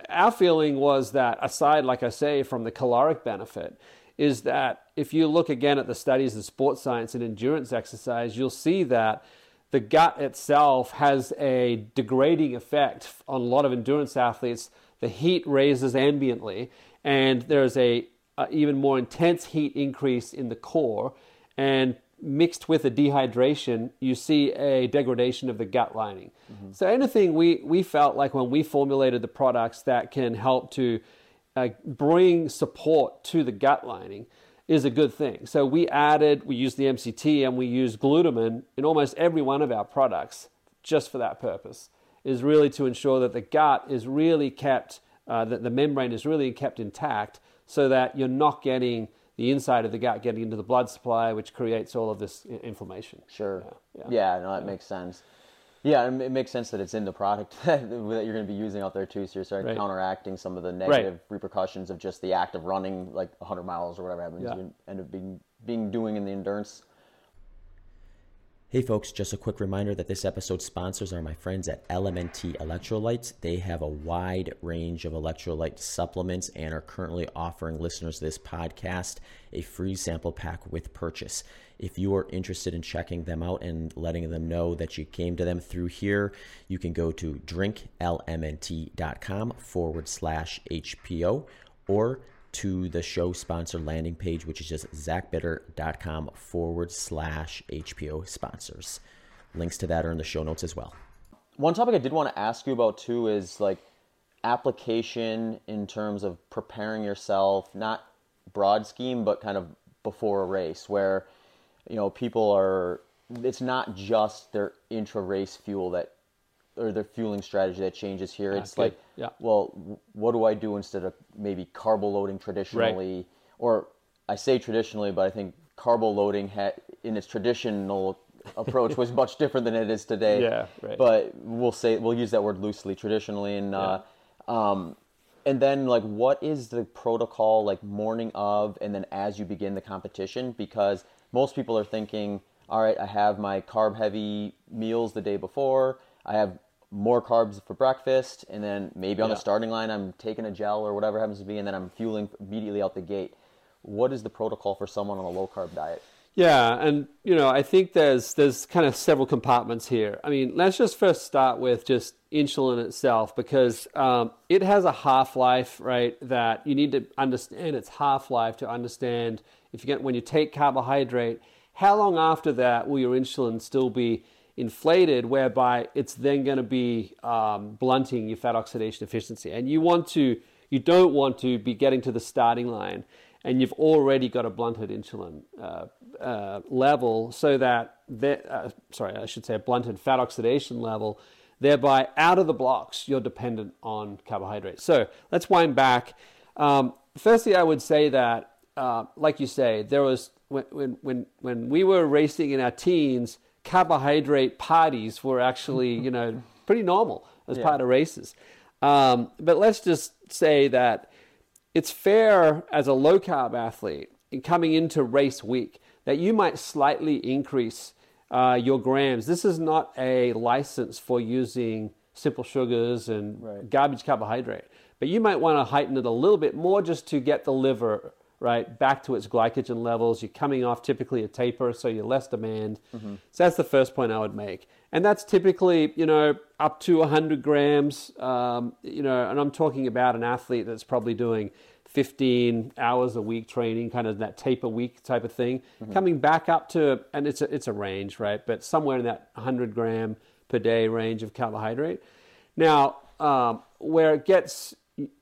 our feeling was that aside, like I say, from the caloric benefit, is that if you look again at the studies of sports science and endurance exercise, you'll see that the gut itself has a degrading effect on a lot of endurance athletes. The heat raises ambiently, and there's a, a even more intense heat increase in the core, and mixed with a dehydration, you see a degradation of the gut lining. Mm-hmm. So anything we, we felt like when we formulated the products that can help to uh, bring support to the gut lining is a good thing. So we added, we used the MCT and we used glutamine in almost every one of our products just for that purpose, is really to ensure that the gut is really kept, uh, that the membrane is really kept intact so that you're not getting the inside of the gut getting into the blood supply, which creates all of this inflammation. Sure. Yeah, yeah. yeah no, that yeah. makes sense. Yeah, it makes sense that it's in the product (laughs) that you're going to be using out there too. So you're starting right. counteracting some of the negative right. repercussions of just the act of running like 100 miles or whatever happens. Yeah. You end up being being doing in the endurance Hey folks, just a quick reminder that this episode's sponsors are my friends at LMNT Electrolytes. They have a wide range of electrolyte supplements and are currently offering listeners this podcast a free sample pack with purchase. If you are interested in checking them out and letting them know that you came to them through here, you can go to drinklmnt.com forward slash HPO or to the show sponsor landing page, which is just zachbitter.com forward slash HPO sponsors. Links to that are in the show notes as well. One topic I did want to ask you about too is like application in terms of preparing yourself, not broad scheme, but kind of before a race where, you know, people are, it's not just their intra race fuel that or the fueling strategy that changes here. it's good. like, yeah. well, what do I do instead of maybe carbo loading traditionally, right. or I say traditionally, but I think carbo loading ha- in its traditional approach was much (laughs) different than it is today. Yeah, right. But we'll say we'll use that word loosely traditionally, and yeah. uh, um, and then like what is the protocol like morning of, and then as you begin the competition, because most people are thinking, all right, I have my carb heavy meals the day before. I have more carbs for breakfast, and then maybe on yeah. the starting line I'm taking a gel or whatever happens to be, and then I'm fueling immediately out the gate. What is the protocol for someone on a low carb diet? Yeah, and you know, I think there's there's kind of several compartments here. I mean, let's just first start with just insulin itself because um, it has a half life, right? That you need to understand its half life to understand if you get when you take carbohydrate, how long after that will your insulin still be inflated, whereby it's then going to be um, blunting your fat oxidation efficiency. And you want to, you don't want to be getting to the starting line and you've already got a blunted insulin uh, uh, level, so that, that uh, sorry, I should say a blunted fat oxidation level, thereby out of the blocks you're dependent on carbohydrates. So let's wind back. Um, firstly, I would say that, uh, like you say, there was when when when we were racing in our teens carbohydrate parties were actually, you know, pretty normal as yeah. part of races. Um, but let's just say that it's fair as a low carb athlete in coming into race week that you might slightly increase uh, your grams. This is not a license for using simple sugars and right. garbage carbohydrate, but you might want to heighten it a little bit more just to get the liver right, back to its glycogen levels. You're coming off typically a taper, so you're less demand. Mm-hmm. So that's the first point I would make. And that's typically, you know, up to 100 grams, um, you know, and I'm talking about an athlete that's probably doing 15 hours a week training, kind of that taper week type of thing, mm-hmm. coming back up to, and it's a, it's a range, right? But somewhere in that 100 gram per day range of carbohydrate. Now, um, where it gets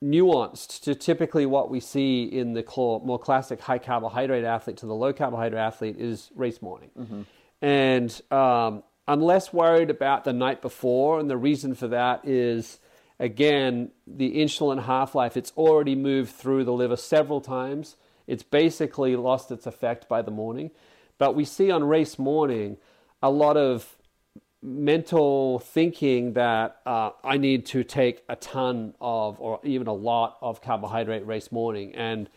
nuanced to typically what we see in the more classic high carbohydrate athlete to the low carbohydrate athlete is race morning. Mm-hmm. And um, I'm less worried about the night before, and the reason for that is again the insulin half life. It's already moved through the liver several times. It's basically lost its effect by the morning. But we see on race morning a lot of mental thinking that uh, I need to take a ton of, or even a lot of carbohydrate race morning. And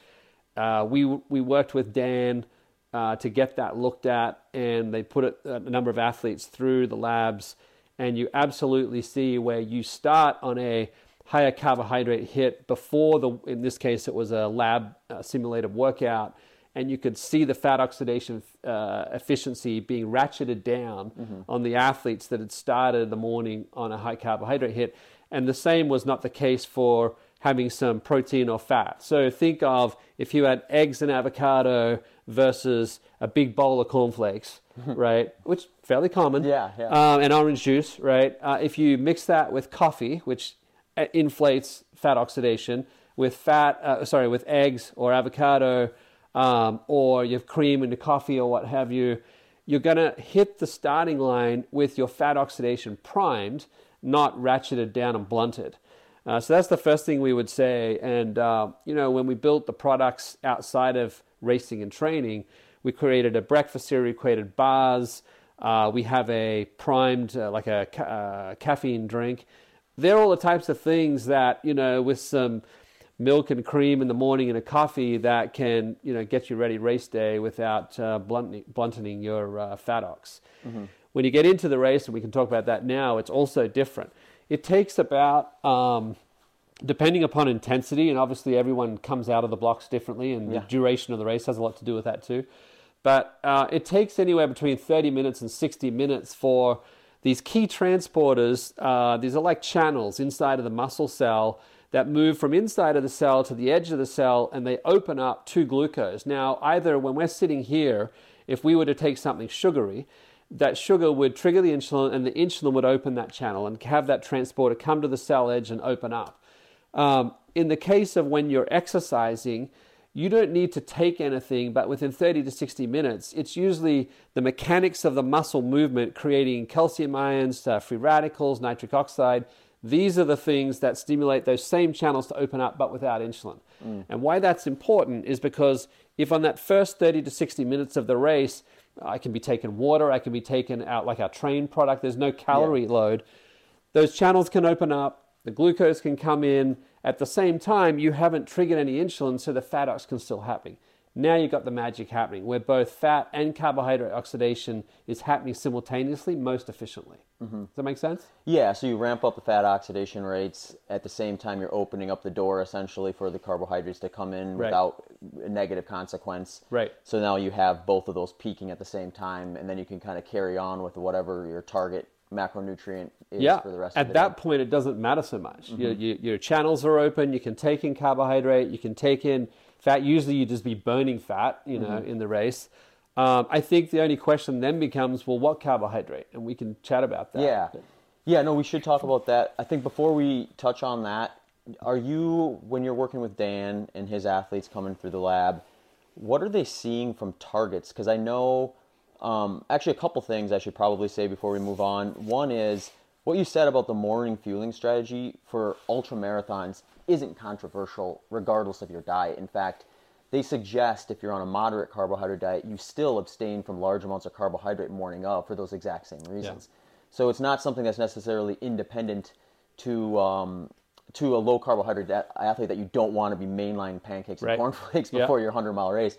uh, we we worked with Dan uh, to get that looked at, and they put it, a number of athletes through the labs, and you absolutely see where you start on a higher carbohydrate hit before the. In this case, it was a lab uh, simulated workout and you could see the fat oxidation uh, efficiency being ratcheted down mm-hmm. on the athletes that had started the morning on a high carbohydrate hit. And the same was not the case for having some protein or fat. So think of if you had eggs and avocado versus a big bowl of cornflakes, (laughs) right? Which fairly common. Yeah, yeah. Um, and orange juice, right? Uh, if you mix that with coffee, which uh, inflates fat oxidation, with fat, uh, sorry, with eggs or avocado um, or you have cream in the coffee or what have you, you're going to hit the starting line with your fat oxidation primed, not ratcheted down and blunted. Uh, so that's the first thing we would say. And, uh, you know, when we built the products outside of racing and training. We created a breakfast cereal, we created bars. Uh, we have a primed, uh, like a ca- uh, caffeine drink. They're all the types of things that, you know, with some milk and cream in the morning and a coffee that can, you know, get you ready race day without uh, blunting, blunting your uh, fat ox. Mm-hmm. When you get into the race, and we can talk about that now, it's also different. It takes about, um, depending upon intensity, and obviously everyone comes out of the blocks differently, and yeah. the duration of the race has a lot to do with that too. But uh, it takes anywhere between 30 minutes and 60 minutes for these key transporters. Uh, these are like channels inside of the muscle cell that move from inside of the cell to the edge of the cell and they open up to glucose. Now, either when we're sitting here, if we were to take something sugary, that sugar would trigger the insulin and the insulin would open that channel and have that transporter come to the cell edge and open up. Um, in the case of when you're exercising, you don't need to take anything, but within 30 to 60 minutes, it's usually the mechanics of the muscle movement creating calcium ions, uh, free radicals, nitric oxide. These are the things that stimulate those same channels to open up, but without insulin. Mm. And why that's important is because if on that first 30 to 60 minutes of the race, I can be taking water, I can be taken out like our train product, there's no calorie yeah. load, those channels can open up, the glucose can come in, at the same time, you haven't triggered any insulin, so the fat ox can still happen. Now you've got the magic happening where both fat and carbohydrate oxidation is happening simultaneously most efficiently. Mm-hmm. Does that make sense? Yeah, so you ramp up the fat oxidation rates at the same time you're opening up the door essentially for the carbohydrates to come in right. without a negative consequence. Right. So now you have both of those peaking at the same time and then you can kind of carry on with whatever your target macronutrient is yeah. for the rest At the year. At that day. point, it doesn't matter so much. Mm-hmm. Your, your, your, channels are open. You can take in carbohydrate. You can take in fat. Usually, you just be burning fat, you know, mm-hmm. in the race. Um, I think the only question then becomes, well, what carbohydrate? And we can chat about that. Yeah. Yeah, no, we should talk about that. I think before we touch on that, are you, when you're working with Dan and his athletes coming through the lab, what are they seeing from targets? Because I know um, actually, a couple things I should probably say before we move on. One is what you said about the morning fueling strategy for ultra marathons isn't controversial, regardless of your diet. In fact, they suggest if you're on a moderate carbohydrate diet, you still abstain from large amounts of carbohydrate morning of for those exact same reasons. Yeah. So it's not something that's necessarily independent to um, to a low carbohydrate athlete that you don't want to be mainline pancakes and right. cornflakes before your 100 mile race.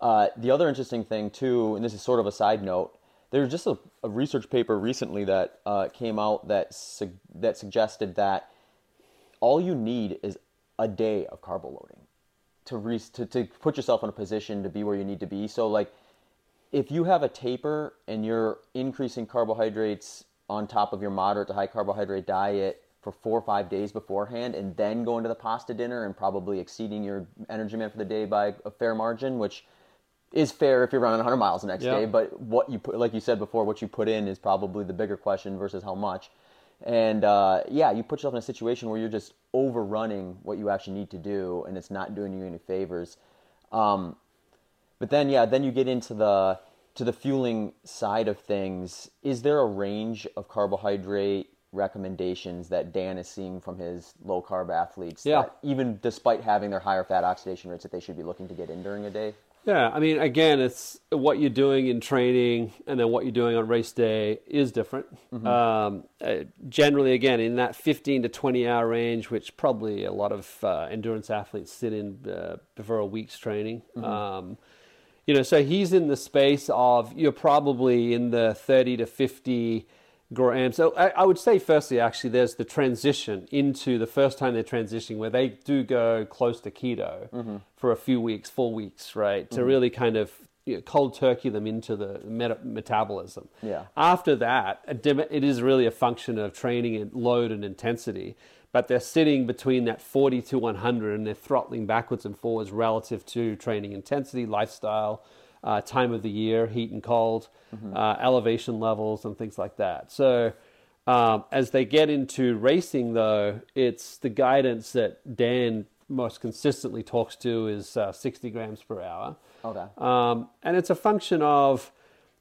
Uh, the other interesting thing too, and this is sort of a side note, there's just a, a, research paper recently that uh, came out that su- that suggested that all you need is a day of carbo loading to, re- to to put yourself in a position to be where you need to be. So like, if you have a taper and you're increasing carbohydrates on top of your moderate to high carbohydrate diet for four or five days beforehand, and then going to the pasta dinner and probably exceeding your energy demand for the day by a fair margin, which is fair if you're running 100 miles the next day. But what you put, like you said before, what you put in is probably the bigger question versus how much. And uh, yeah, you put yourself in a situation where you're just overrunning what you actually need to do, and it's not doing you any favors. Um, but then yeah, then you get into the to the fueling side of things. Is there a range of carbohydrate recommendations that Dan is seeing from his low carb athletes? Yeah. even despite having their higher fat oxidation rates, that they should be looking to get in during a day. Yeah, I mean, again, it's what you're doing in training and then what you're doing on race day is different. Mm-hmm. Um, uh, generally, again, in that 15 to 20 hour range, which probably a lot of uh, endurance athletes sit in uh, before a week's training. Mm-hmm. Um, you know, so he's in the space of you're probably in the 30 to 50 grams. So I, I, would say, firstly, actually, there's the transition into the first time they're transitioning where they do go close to keto mm-hmm. for a few weeks, four weeks, right, to mm-hmm. really kind of you know, cold turkey them into the meta- metabolism. Yeah. After that, it is really a function of training and load and intensity. But they're sitting between that 40 to 100 and they're throttling backwards and forwards relative to training intensity, lifestyle, uh, time of the year, heat and cold, mm-hmm. uh, elevation levels, and things like that. So, um, as they get into racing, though, it's the guidance that Dan most consistently talks to is uh, 60 grams per hour. Okay. Um, and it's a function of,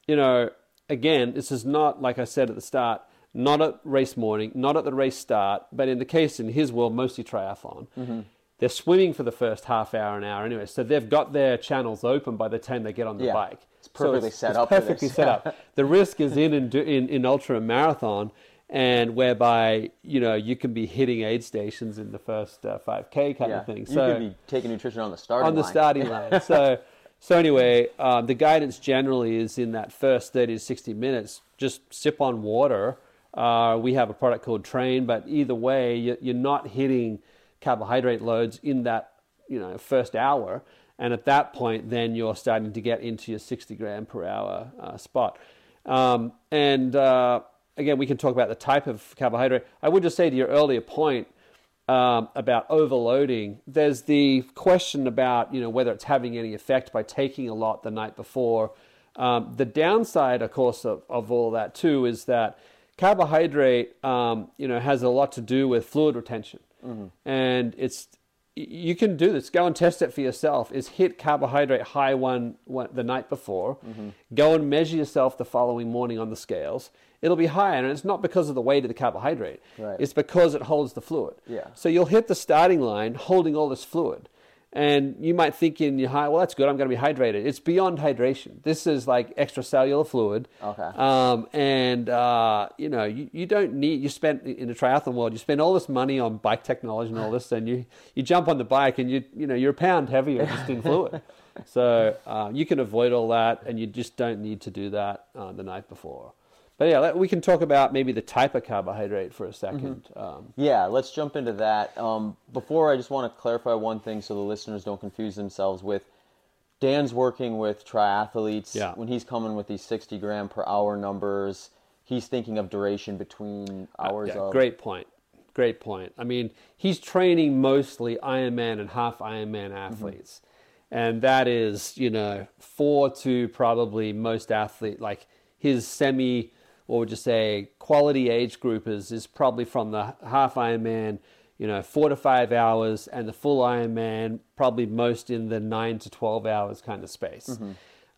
you know, again, this is not, like I said at the start, not at race morning, not at the race start, but in the case in his world, mostly triathlon. Mm-hmm they're swimming for the first half hour an hour anyway, so they've got their channels open by the time they get on the Yeah. bike. It's perfectly so set it's up Perfectly set up. (laughs) The risk is in in, in in ultra marathon, and whereby you know you can be hitting aid stations in the first uh, 5k kind yeah. of thing. So you could be taking nutrition on the starting on the line. starting (laughs) line. So, so anyway, um, the guidance generally is in that first 30 to 60 minutes, just sip on water. Uh, we have a product called Train, but either way, you- you're not hitting carbohydrate loads in that you know first hour. And at that point, then you're starting to get into your 60 gram per hour uh, spot. Um, and uh, again, we can talk about the type of carbohydrate. I would just say to your earlier point, um, about overloading. There's the question about you know whether it's having any effect by taking a lot the night before. Um, the downside, of course, of, of all that too is that carbohydrate um, you know has a lot to do with fluid retention, Mm-hmm. and it's you can do this. Go and test it for yourself. Is hit carbohydrate high one, one the night before. Mm-hmm. Go and measure yourself the following morning on the scales. It'll be higher, and it's not because of the weight of the carbohydrate. Right. It's because it holds the fluid. Yeah. So you'll hit the starting line holding all this fluid. And you might think in your high, well, that's good. I'm going to be hydrated. It's beyond hydration. This is like extracellular fluid. Okay. Um, and uh, you know, you, you don't need. You spend in the triathlon world. You spend all this money on bike technology and all this, and you you jump on the bike and you you know you're a pound heavier just in fluid. (laughs) So uh, you can avoid all that, and you just don't need to do that uh, the night before. But yeah, we can talk about maybe the type of carbohydrate for a 2nd Um, Yeah, let's jump into that. Um, before, I just want to clarify one thing so the listeners don't confuse themselves with Dan's working with triathletes. Yeah. When he's coming with these 60 gram per hour numbers, he's thinking of duration between hours Uh, Yeah, of. great point. Great point. I mean, he's training mostly Ironman and half Ironman athletes. And that is, you know, four to probably most athlete, like his semi, what would you say, quality age groupers is probably from the half Ironman, you know, four to five hours, and the full Ironman, probably most in the nine to 12 hours kind of space.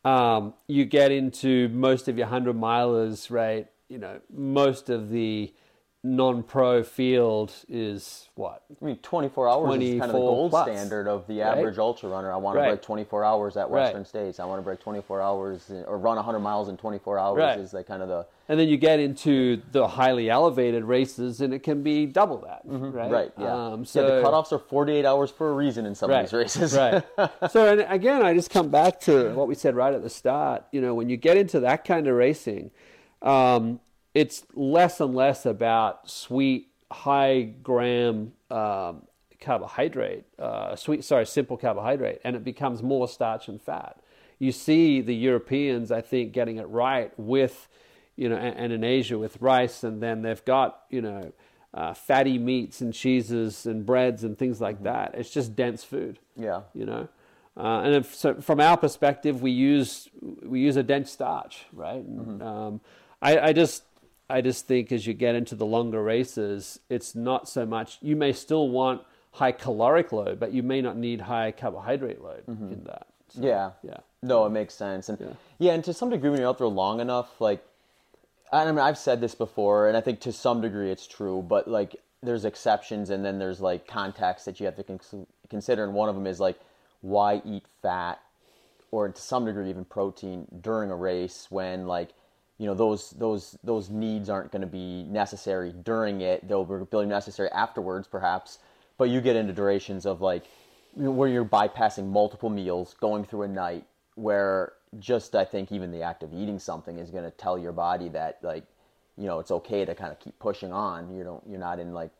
Um, you get into most of your 100 milers, right? You know, most of the non pro field is what? I mean, 24 hours 24 is kind of the 24 gold plus, standard of the right? average ultra runner. I want to Right. break 24 hours at Right. Western States. I want to break 24 hours or run 100 miles in 24 hours Right. is like kind of the And then you get into the highly elevated races, and it can be double that, right? Mm-hmm. right. Yeah. Um, yeah. so The cutoffs are 48 hours for a reason in some of these races. right. (laughs) So and again, I just come back to what we said right at the start. You know, when you get into that kind of racing, um, it's less and less about sweet, high gram um, carbohydrate, uh, sweet, sorry, simple carbohydrate, and it becomes more starch and fat. You see the Europeans, I think, getting it right with, you know, and, and in Asia with rice, and then they've got, you know, uh, fatty meats and cheeses and breads and things like that. It's just dense food Yeah. you know. Uh, and if, so from our perspective, we use we use a dense starch, right? And, um, I, I just I just think as you get into the longer races, it's not so much. You may still want high caloric load, but you may not need high carbohydrate load mm-hmm. in that. So, Yeah. yeah, No, it makes sense. And Yeah. yeah. and to some degree when you're out there long enough, like I mean I've said this before and I think to some degree it's true, but like there's exceptions and then there's like contexts that you have to cons- consider and one of them is like why eat fat or to some degree even protein during a race when like you know those those those needs aren't going to be necessary during it. They'll be necessary afterwards perhaps. But you get into durations of like where you're bypassing multiple meals going through a night where just i think even the act of eating something is going to tell your body that like you know it's okay to kind of keep pushing on. You don't you're not in like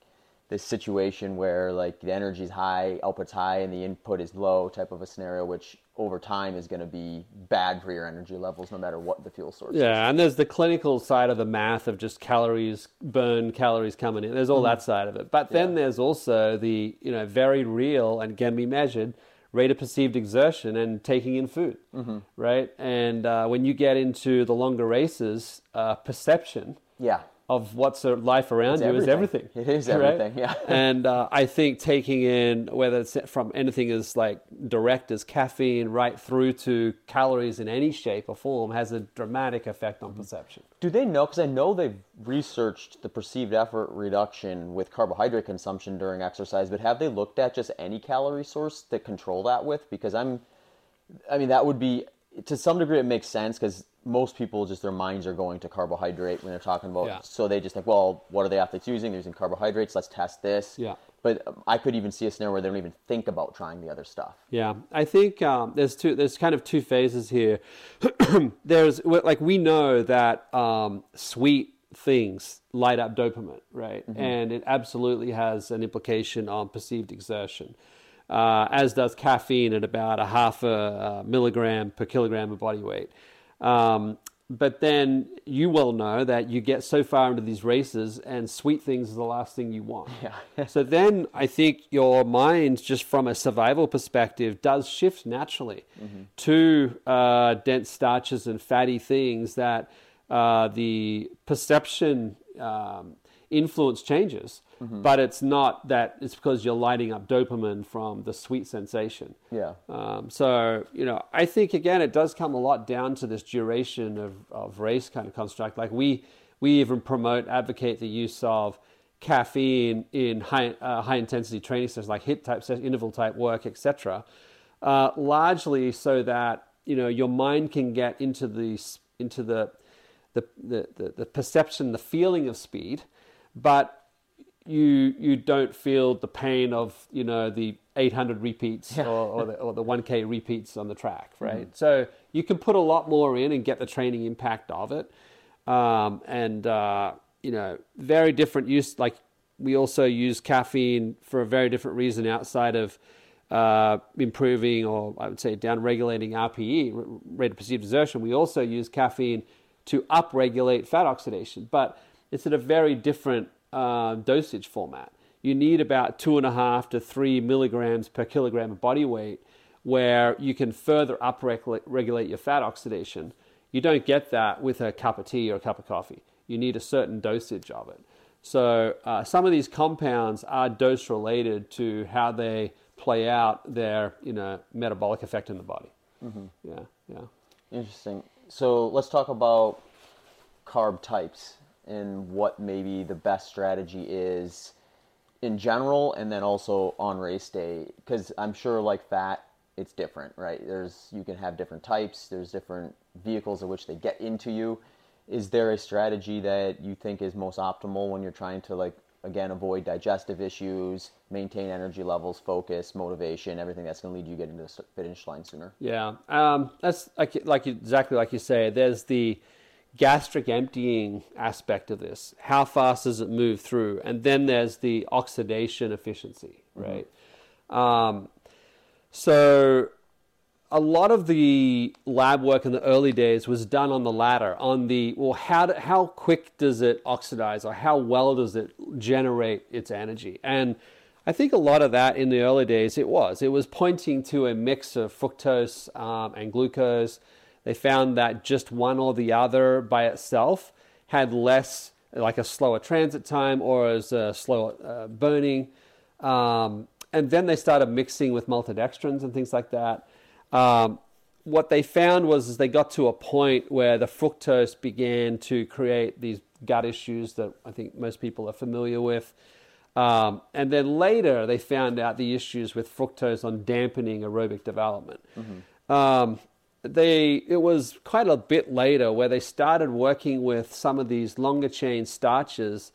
this situation where like the energy's high, output's high, and the input is low type of a scenario, which over time is going to be bad for your energy levels, no matter what the fuel source is. yeah. And there's the clinical side of the math of just calories burned, calories coming in. There's all that side of it, but then Mm-hmm. Yeah. there's also the you know very real and can be measured rate of perceived exertion and taking in food, right? And uh, when you get into the longer races, uh, perception Yeah. Of what's a life around It's you is everything. everything. It is (laughs) right? everything, yeah. and uh, I think taking in whether it's from anything as like direct as caffeine right through to calories in any shape or form has a dramatic effect on perception. Do they know? Because I know they've researched the perceived effort reduction with carbohydrate consumption during exercise, but have they looked at just any calorie source to control that with? Because I'm, I mean, that would be to some degree it makes sense because most people just their minds are going to carbohydrate when they're talking about. Yeah. So they just think, well, what are the athletes using? They're using carbohydrates. Let's test this. Yeah. But um, I could even see a scenario where they don't even think about trying the other stuff. Yeah, I think um, there's two. There's kind of two phases here. (clears throat) there's like we know that um, sweet things light up dopamine, right? And it absolutely has an implication on perceived exertion. Uh, as does caffeine at about a half a, uh milligram per kilogram of body weight. Um, but then you well know that you get so far into these races, and sweet things is the last thing you want. Yeah. (laughs) so then I think your mind, just from a survival perspective, does shift naturally to uh, dense starches and fatty things that uh, the perception um, influence changes. But it's not that it's because you're lighting up dopamine from the sweet sensation. Yeah. Um, so, you know, I think again, it does come a lot down to this duration of, of race kind of construct. Like we, we even promote, advocate the use of caffeine in high, uh, high intensity training sessions like HIIT type, interval type work, etc. Uh, largely so that, you know, your mind can get into the, into the, the, the, the perception, the feeling of speed, but you you don't feel the pain of you know the 800 repeats or, or, the, or the 1k repeats on the track right? So you can put a lot more in and get the training impact of it. Um, and uh, you know very different use like we also use caffeine for a very different reason outside of uh, improving or I would say down regulating RPE, rate of perceived exertion. We also use caffeine to upregulate fat oxidation, but it's at a very different uh, dosage format. You need about two and a half to three milligrams per kilogram of body weight, where you can further upregulate your fat oxidation. You don't get that with a cup of tea or a cup of coffee. You need a certain dosage of it. So uh, some of these compounds are dose related to how they play out their you know metabolic effect in the body. Yeah, yeah. Interesting. So let's talk about carb types and what maybe the best strategy is in general and then also on race day. Because i'm sure like fat it's different right? There's you can have different types there's different vehicles in which they get into you. Is there a strategy that you think is most optimal when you're trying to like again avoid digestive issues maintain energy levels focus motivation everything that's going to lead you to get into the finish line sooner? Yeah, um, that's like like exactly like you say. There's the gastric emptying aspect of this. How fast does it move through? And then there's the oxidation efficiency, right? Um, so a lot of the lab work in the early days was done on the latter, on the well, how do, how quick does it oxidize, or how well does it generate its energy? And I think a lot of that in the early days it was. It was pointing to a mix of fructose um, and glucose. They found that just one or the other by itself had less, like a slower transit time or as a slower uh, burning. Um, and then they started mixing with maltodextrins and things like that. Um, what they found was is they got to a point where the fructose began to create these gut issues that I think most people are familiar with. Um, and then later they found out the issues with fructose on dampening aerobic development. Um, they it was quite a bit later where they started working with some of these longer chain starches,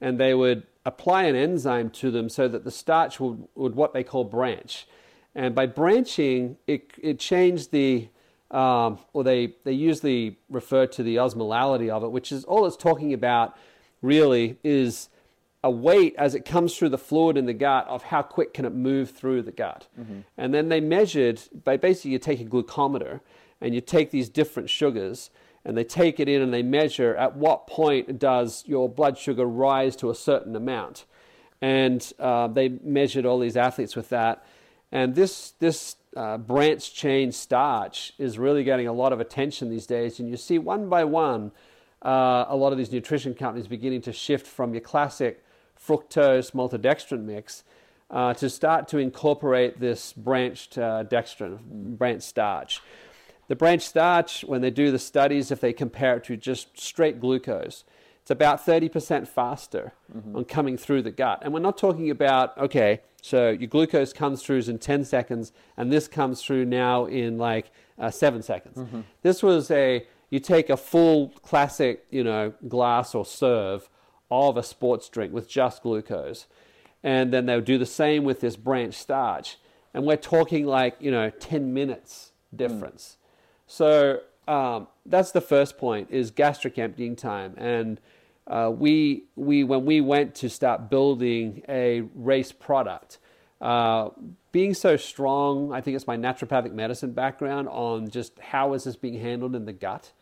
and they would apply an enzyme to them so that the starch would, would what they call branch. And by branching, it, it changed the, um, or they, they usually refer to the osmolality of it, which is all it's talking about really is a weight as it comes through the fluid in the gut of how quick can it move through the gut. And then they measured by basically you take a glucometer and you take these different sugars and they take it in and they measure at what point does your blood sugar rise to a certain amount. And uh, they measured all these athletes with that. And this, this uh, branch chain starch is really getting a lot of attention these days. And you see one by one, uh, a lot of these nutrition companies beginning to shift from your classic fructose maltodextrin mix uh, to start to incorporate this branched uh, dextrin, branched starch. The branched starch, when they do the studies, if they compare it to just straight glucose, it's about 30% faster mm-hmm. on coming through the gut. And we're not talking about, okay, so your glucose comes through in 10 seconds, and this comes through now in like uh, seven seconds. Mm-hmm. This was a, you take a full classic, you know, glass or serve of a sports drink with just glucose. And then they'll do the same with this branched starch. And we're talking like, you know, 10 minutes difference. Mm. So um, that's the first point is gastric emptying time. And uh, we, we, when we went to start building a race product, uh, being so strong, I think it's my naturopathic medicine background on just how is this being handled in the gut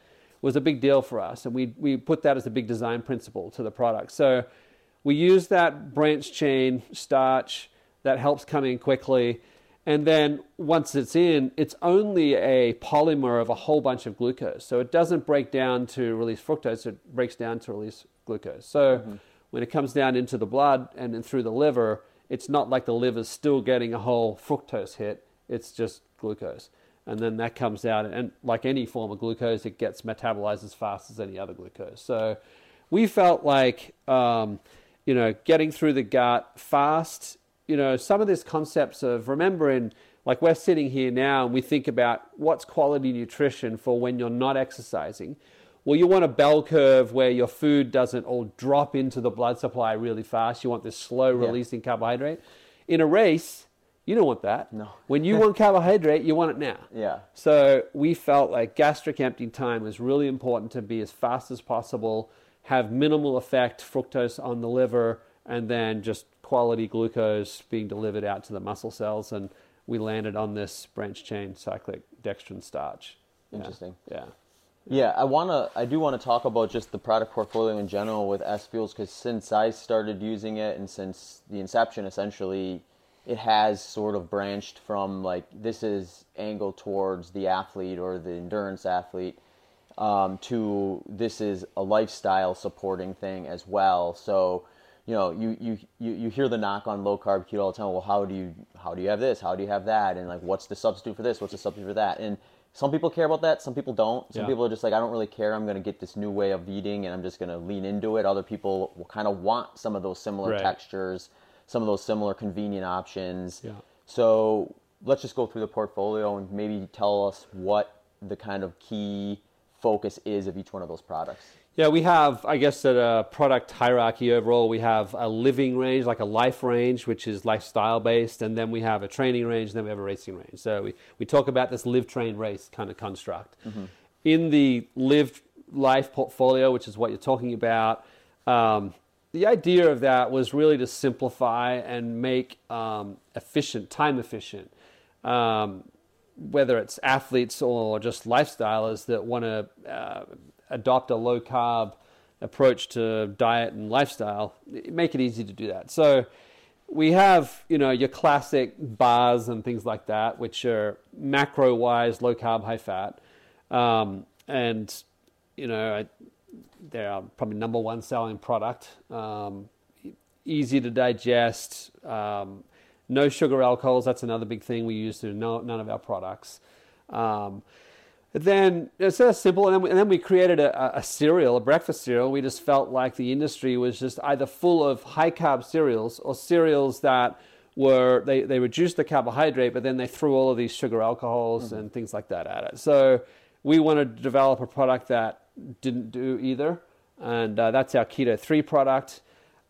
was a big deal for us. And we, we put that as a big design principle to the product. So we use that branch chain starch that helps come in quickly. And then once it's in, it's only a polymer of a whole bunch of glucose. So it doesn't break down to release fructose, it breaks down to release glucose. So mm-hmm. when it comes down into the blood and then through the liver, it's not like the liver's still getting a whole fructose hit, it's just glucose. And then that comes out, and like any form of glucose, it gets metabolized as fast as any other glucose. So we felt like um, you know, getting through the gut fast. You know, some of these concepts of remembering, like we're sitting here now and we think about what's quality nutrition for when you're not exercising. Well, you want a bell curve where your food doesn't all drop into the blood supply really fast. You want this slow releasing yeah. carbohydrate. In a race, you don't want that. No. when you want carbohydrate, you want it now. Yeah. So we felt like gastric emptying time was really important to be as fast as possible have minimal effect, fructose on the liver, and then just quality glucose being delivered out to the muscle cells. And we landed on this branch chain cyclic dextrin starch. Interesting. Yeah. Yeah, I wanna. I do want to talk about just the product portfolio in general with S Fuels because since I started using it and since the inception, essentially, it has sort of branched from like this is angled towards the athlete or the endurance athlete, um, to this is a lifestyle supporting thing as well. So, you know, you, you, you, you hear the knock on low carb keto all the time. Well, how do you how do you have this? How do you have that? And like, what's the substitute for this? What's the substitute for that? And some people care about that. Some people don't. Some yeah. people are just like, I don't really care. I'm going to get this new way of eating, and I'm just going to lean into it. Other people will kind of want some of those similar right. textures, some of those similar convenient options. Yeah. So let's just go through the portfolio and maybe tell us what the kind of key focus is of each one of those products? Yeah, we have, I guess, at a product hierarchy overall, we have a living range, like a life range, which is lifestyle based, and then we have a training range, and then we have a racing range. So we, we talk about this live, train, race kind of construct. Mm-hmm. In the live life portfolio, which is what you're talking about, um, the idea of that was really to simplify and make um, efficient, time efficient. Um, whether it's athletes or just lifestylers that want to uh, adopt a low carb approach to diet and lifestyle, make it easy to do that. So we have, you know, your classic bars and things like that, which are macro wise, low carb, high fat. Um, and, you know, they're probably number one selling product. Um, easy to digest. Um, no sugar alcohols, that's another big thing we use to no, none of our products. Um, then it's so simple, and then, we, and then we created a, a, cereal, a breakfast cereal. We just felt like the industry was just either full of high carb cereals or cereals that were they, they reduced the carbohydrate, but then they threw all of these sugar alcohols mm-hmm. and things like that at it. So we wanted to develop a product that didn't do either, and uh, that's our Keto Three product.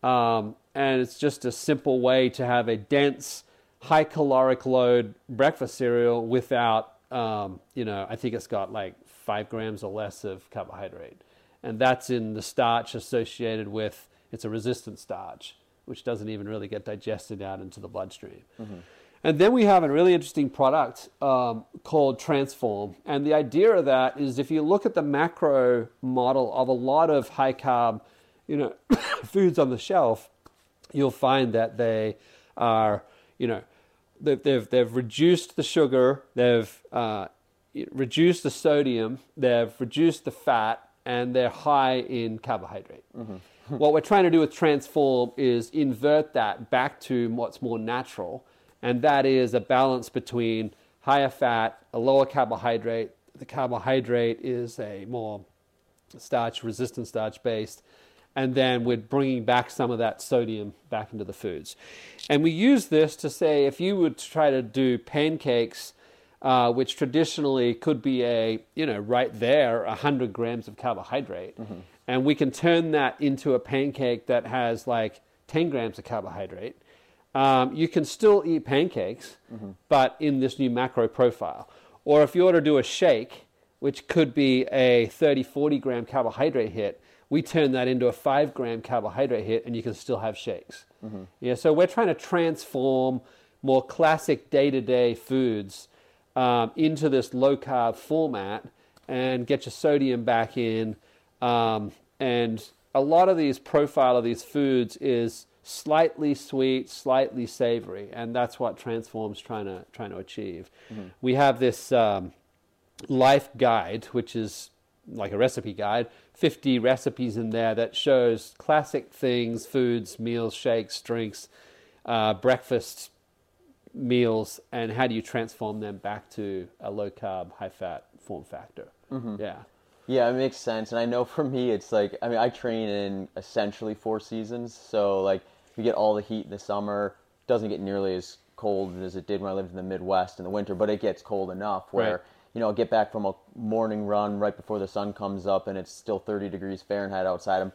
Um, and it's just a simple way to have a dense, high caloric load breakfast cereal without, um, you know, I think it's got like five grams or less of carbohydrate. And that's in the starch associated with, it's a resistant starch, which doesn't even really get digested out into the bloodstream. Mm-hmm. And then we have a really interesting product um, called Transform. And the idea of that is if you look at the macro model of a lot of high carb, you know, (coughs) foods on the shelf, you'll find that they are, you know, they've, they've, they've reduced the sugar, they've uh, reduced the sodium, they've reduced the fat, and they're high in carbohydrate. what we're trying to do with transform is invert that back to what's more natural, and that is a balance between higher fat, a lower carbohydrate. The carbohydrate is a more starch resistant starch based and then we're bringing back some of that sodium back into the foods and we use this to say if you would try to do pancakes uh, which traditionally could be a you know right there 100 grams of carbohydrate mm-hmm. and we can turn that into a pancake that has like 10 grams of carbohydrate um, you can still eat pancakes mm-hmm. but in this new macro profile or if you were to do a shake which could be a 30, 40 gram carbohydrate hit, we turn that into a five gram carbohydrate hit and you can still have shakes. Mm-hmm. Yeah, so we're trying to transform more classic day to day foods um, into this low carb format and get your sodium back in. Um, and a lot of these profile of these foods is slightly sweet, slightly savory, and that's what Transform's trying to trying to achieve. Mm-hmm. We have this um, life guide, which is like a recipe guide, 50 recipes in there that shows classic things, foods, meals, shakes, drinks, uh, breakfast meals, and how do you transform them back to a low carb, high fat form factor. Mm-hmm. Yeah. Yeah, it makes sense. And I know for me, it's like, I mean, I train in essentially four seasons. So, like, we get all the heat in the summer. Doesn't get nearly as cold as it did when I lived in the Midwest in the winter, but it gets cold enough where. Right you know, I get back from a morning run right before the sun comes up and it's still 30 degrees Fahrenheit outside. I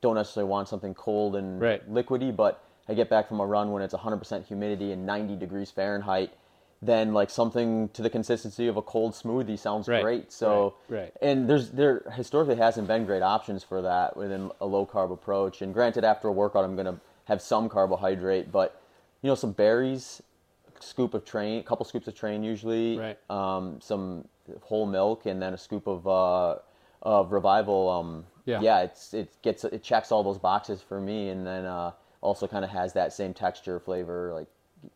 don't necessarily want something cold and right. liquidy, but I get back from a run when it's 100% humidity and 90 degrees Fahrenheit. Then like something to the consistency of a cold smoothie sounds right. great. So, right. right. and there's there historically hasn't been great options for that within a low carb approach. And granted, after a workout, I'm gonna have some carbohydrate, but you know, some berries scoop of train, a couple scoops of train usually, right. um, some whole milk, and then a scoop of uh, of revival. Um, yeah, yeah, it's it gets it checks all those boxes for me, and then uh, also kind of has that same texture, flavor, like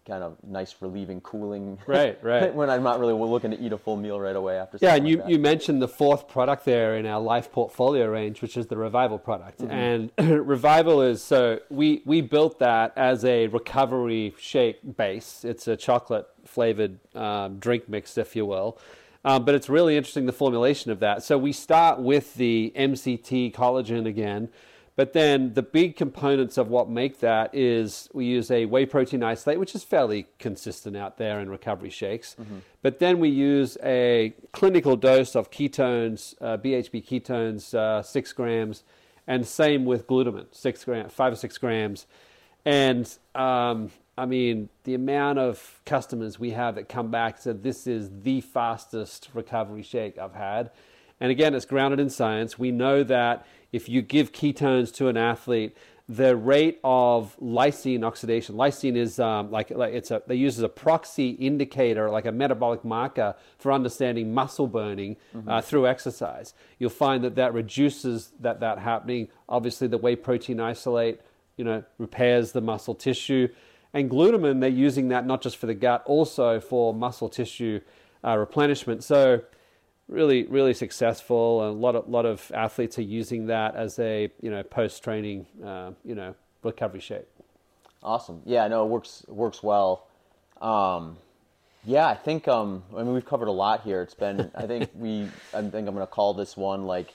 kind of nice, relieving, cooling. Right, (laughs) right. when I'm not really looking to eat a full meal right away after. Yeah, and you, like you mentioned the fourth product there in our life portfolio range, which is the Revival product. Mm-hmm. And (laughs) Revival is so we we built that as a recovery shake base. It's a chocolate flavored um, drink mix, if you will. Um, but it's really interesting the formulation of that. So we start with the MCT collagen again but then the big components of what make that is we use a whey protein isolate, which is fairly consistent out there in recovery shakes. Mm-hmm. But then we use a clinical dose of ketones, uh, BHB ketones, uh, six grams, and same with glutamine, six gram, five or six grams. And um, I mean, the amount of customers we have that come back said this is the fastest recovery shake I've had. And again, it's grounded in science. We know that if you give ketones to an athlete, the rate of lysine oxidation. Lysine is um, like, like it's a they use as a proxy indicator, like a metabolic marker for understanding muscle burning mm-hmm. uh, through exercise. You'll find that that reduces that that happening. Obviously, the whey protein isolate, you know, repairs the muscle tissue, and glutamine they're using that not just for the gut, also for muscle tissue uh, replenishment. So really really successful and a lot of lot of athletes are using that as a you know post training uh, you know recovery shape. Awesome. Yeah no it works works well. Um, yeah i think um, i mean we've covered a lot here. It's been i think (laughs) we i think i'm going to call this one like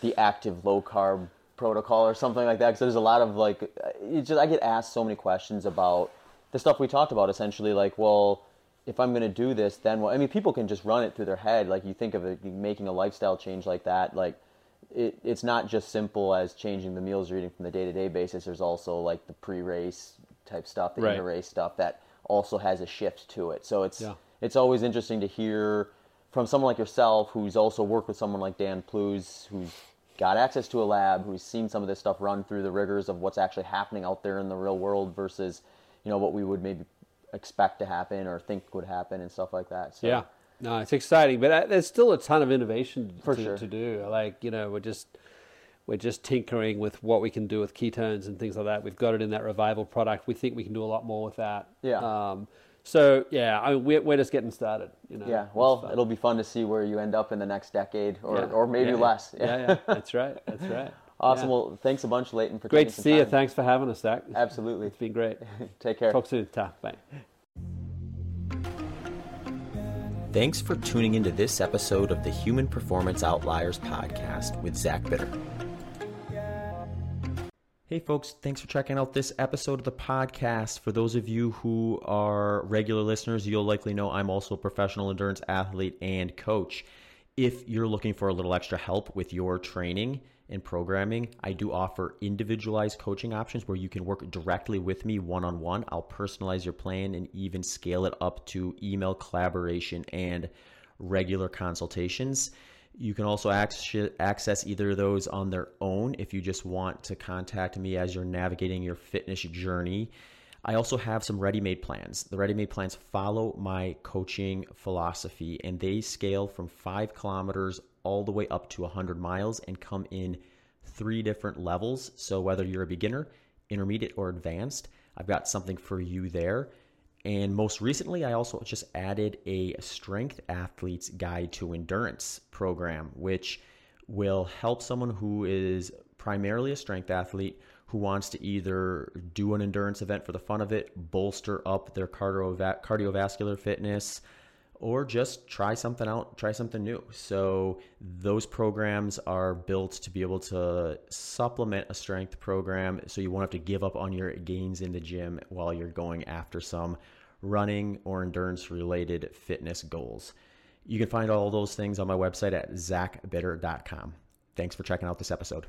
the active low carb protocol or something like that because there's a lot of like it just i get asked so many questions about the stuff we talked about essentially like well if I'm going to do this, then? I mean, people can just run it through their head. Like you think of it, making a lifestyle change like that. Like it, it's not just simple as changing the meals you're eating from the day to day basis. There's also like the pre race type stuff, the right. inter race stuff that also has a shift to it. So it's yeah. it's always interesting to hear from someone like yourself, who's also worked with someone like Dan Plews, who's got access to a lab, who's seen some of this stuff run through the rigors of what's actually happening out there in the real world versus you know what we would maybe expect to happen or think would happen and stuff like that. So, yeah, no, it's exciting, but uh, there's still a ton of innovation For to, sure. to do. Like you know, we're just we're just tinkering with what we can do with ketones and things like that. We've got it in that revival product. We think we can do a lot more with that. Yeah. Um, So yeah, I mean, we're, we're just getting started. You know. Yeah. Well, it'll be fun to see where you end up in the next decade, or Yeah. or maybe Yeah, less. Yeah. yeah, (laughs) That's right. That's right. Awesome. Yeah. Well, thanks a bunch, Leighton, for coming. Great taking to some see you. Thanks for having us, Zach. Absolutely. It's been great. (laughs) Take care. Talk soon. Ta. Bye. Thanks for tuning into this episode of the Human Performance Outliers podcast with Zach Bitter. Hey, folks, thanks for checking out this episode of the podcast. For those of you who are regular listeners, you'll likely know I'm also a professional endurance athlete and coach. If you're looking for a little extra help with your training and programming, I do offer individualized coaching options where you can work directly with me one on one. I'll personalize your plan and even scale it up to email collaboration and regular consultations. You can also access either of those on their own if you just want to contact me as you're navigating your fitness journey. I also have some ready made plans. The ready made plans follow my coaching philosophy and they scale from five kilometers all the way up to 100 miles and come in three different levels. So, whether you're a beginner, intermediate, or advanced, I've got something for you there. And most recently, I also just added a strength athlete's guide to endurance program, which will help someone who is primarily a strength athlete who wants to either do an endurance event for the fun of it, bolster up their cardiovascular fitness, or just try something out, try something new. So, those programs are built to be able to supplement a strength program so you won't have to give up on your gains in the gym while you're going after some running or endurance related fitness goals. You can find all those things on my website at zachbitter.com. Thanks for checking out this episode.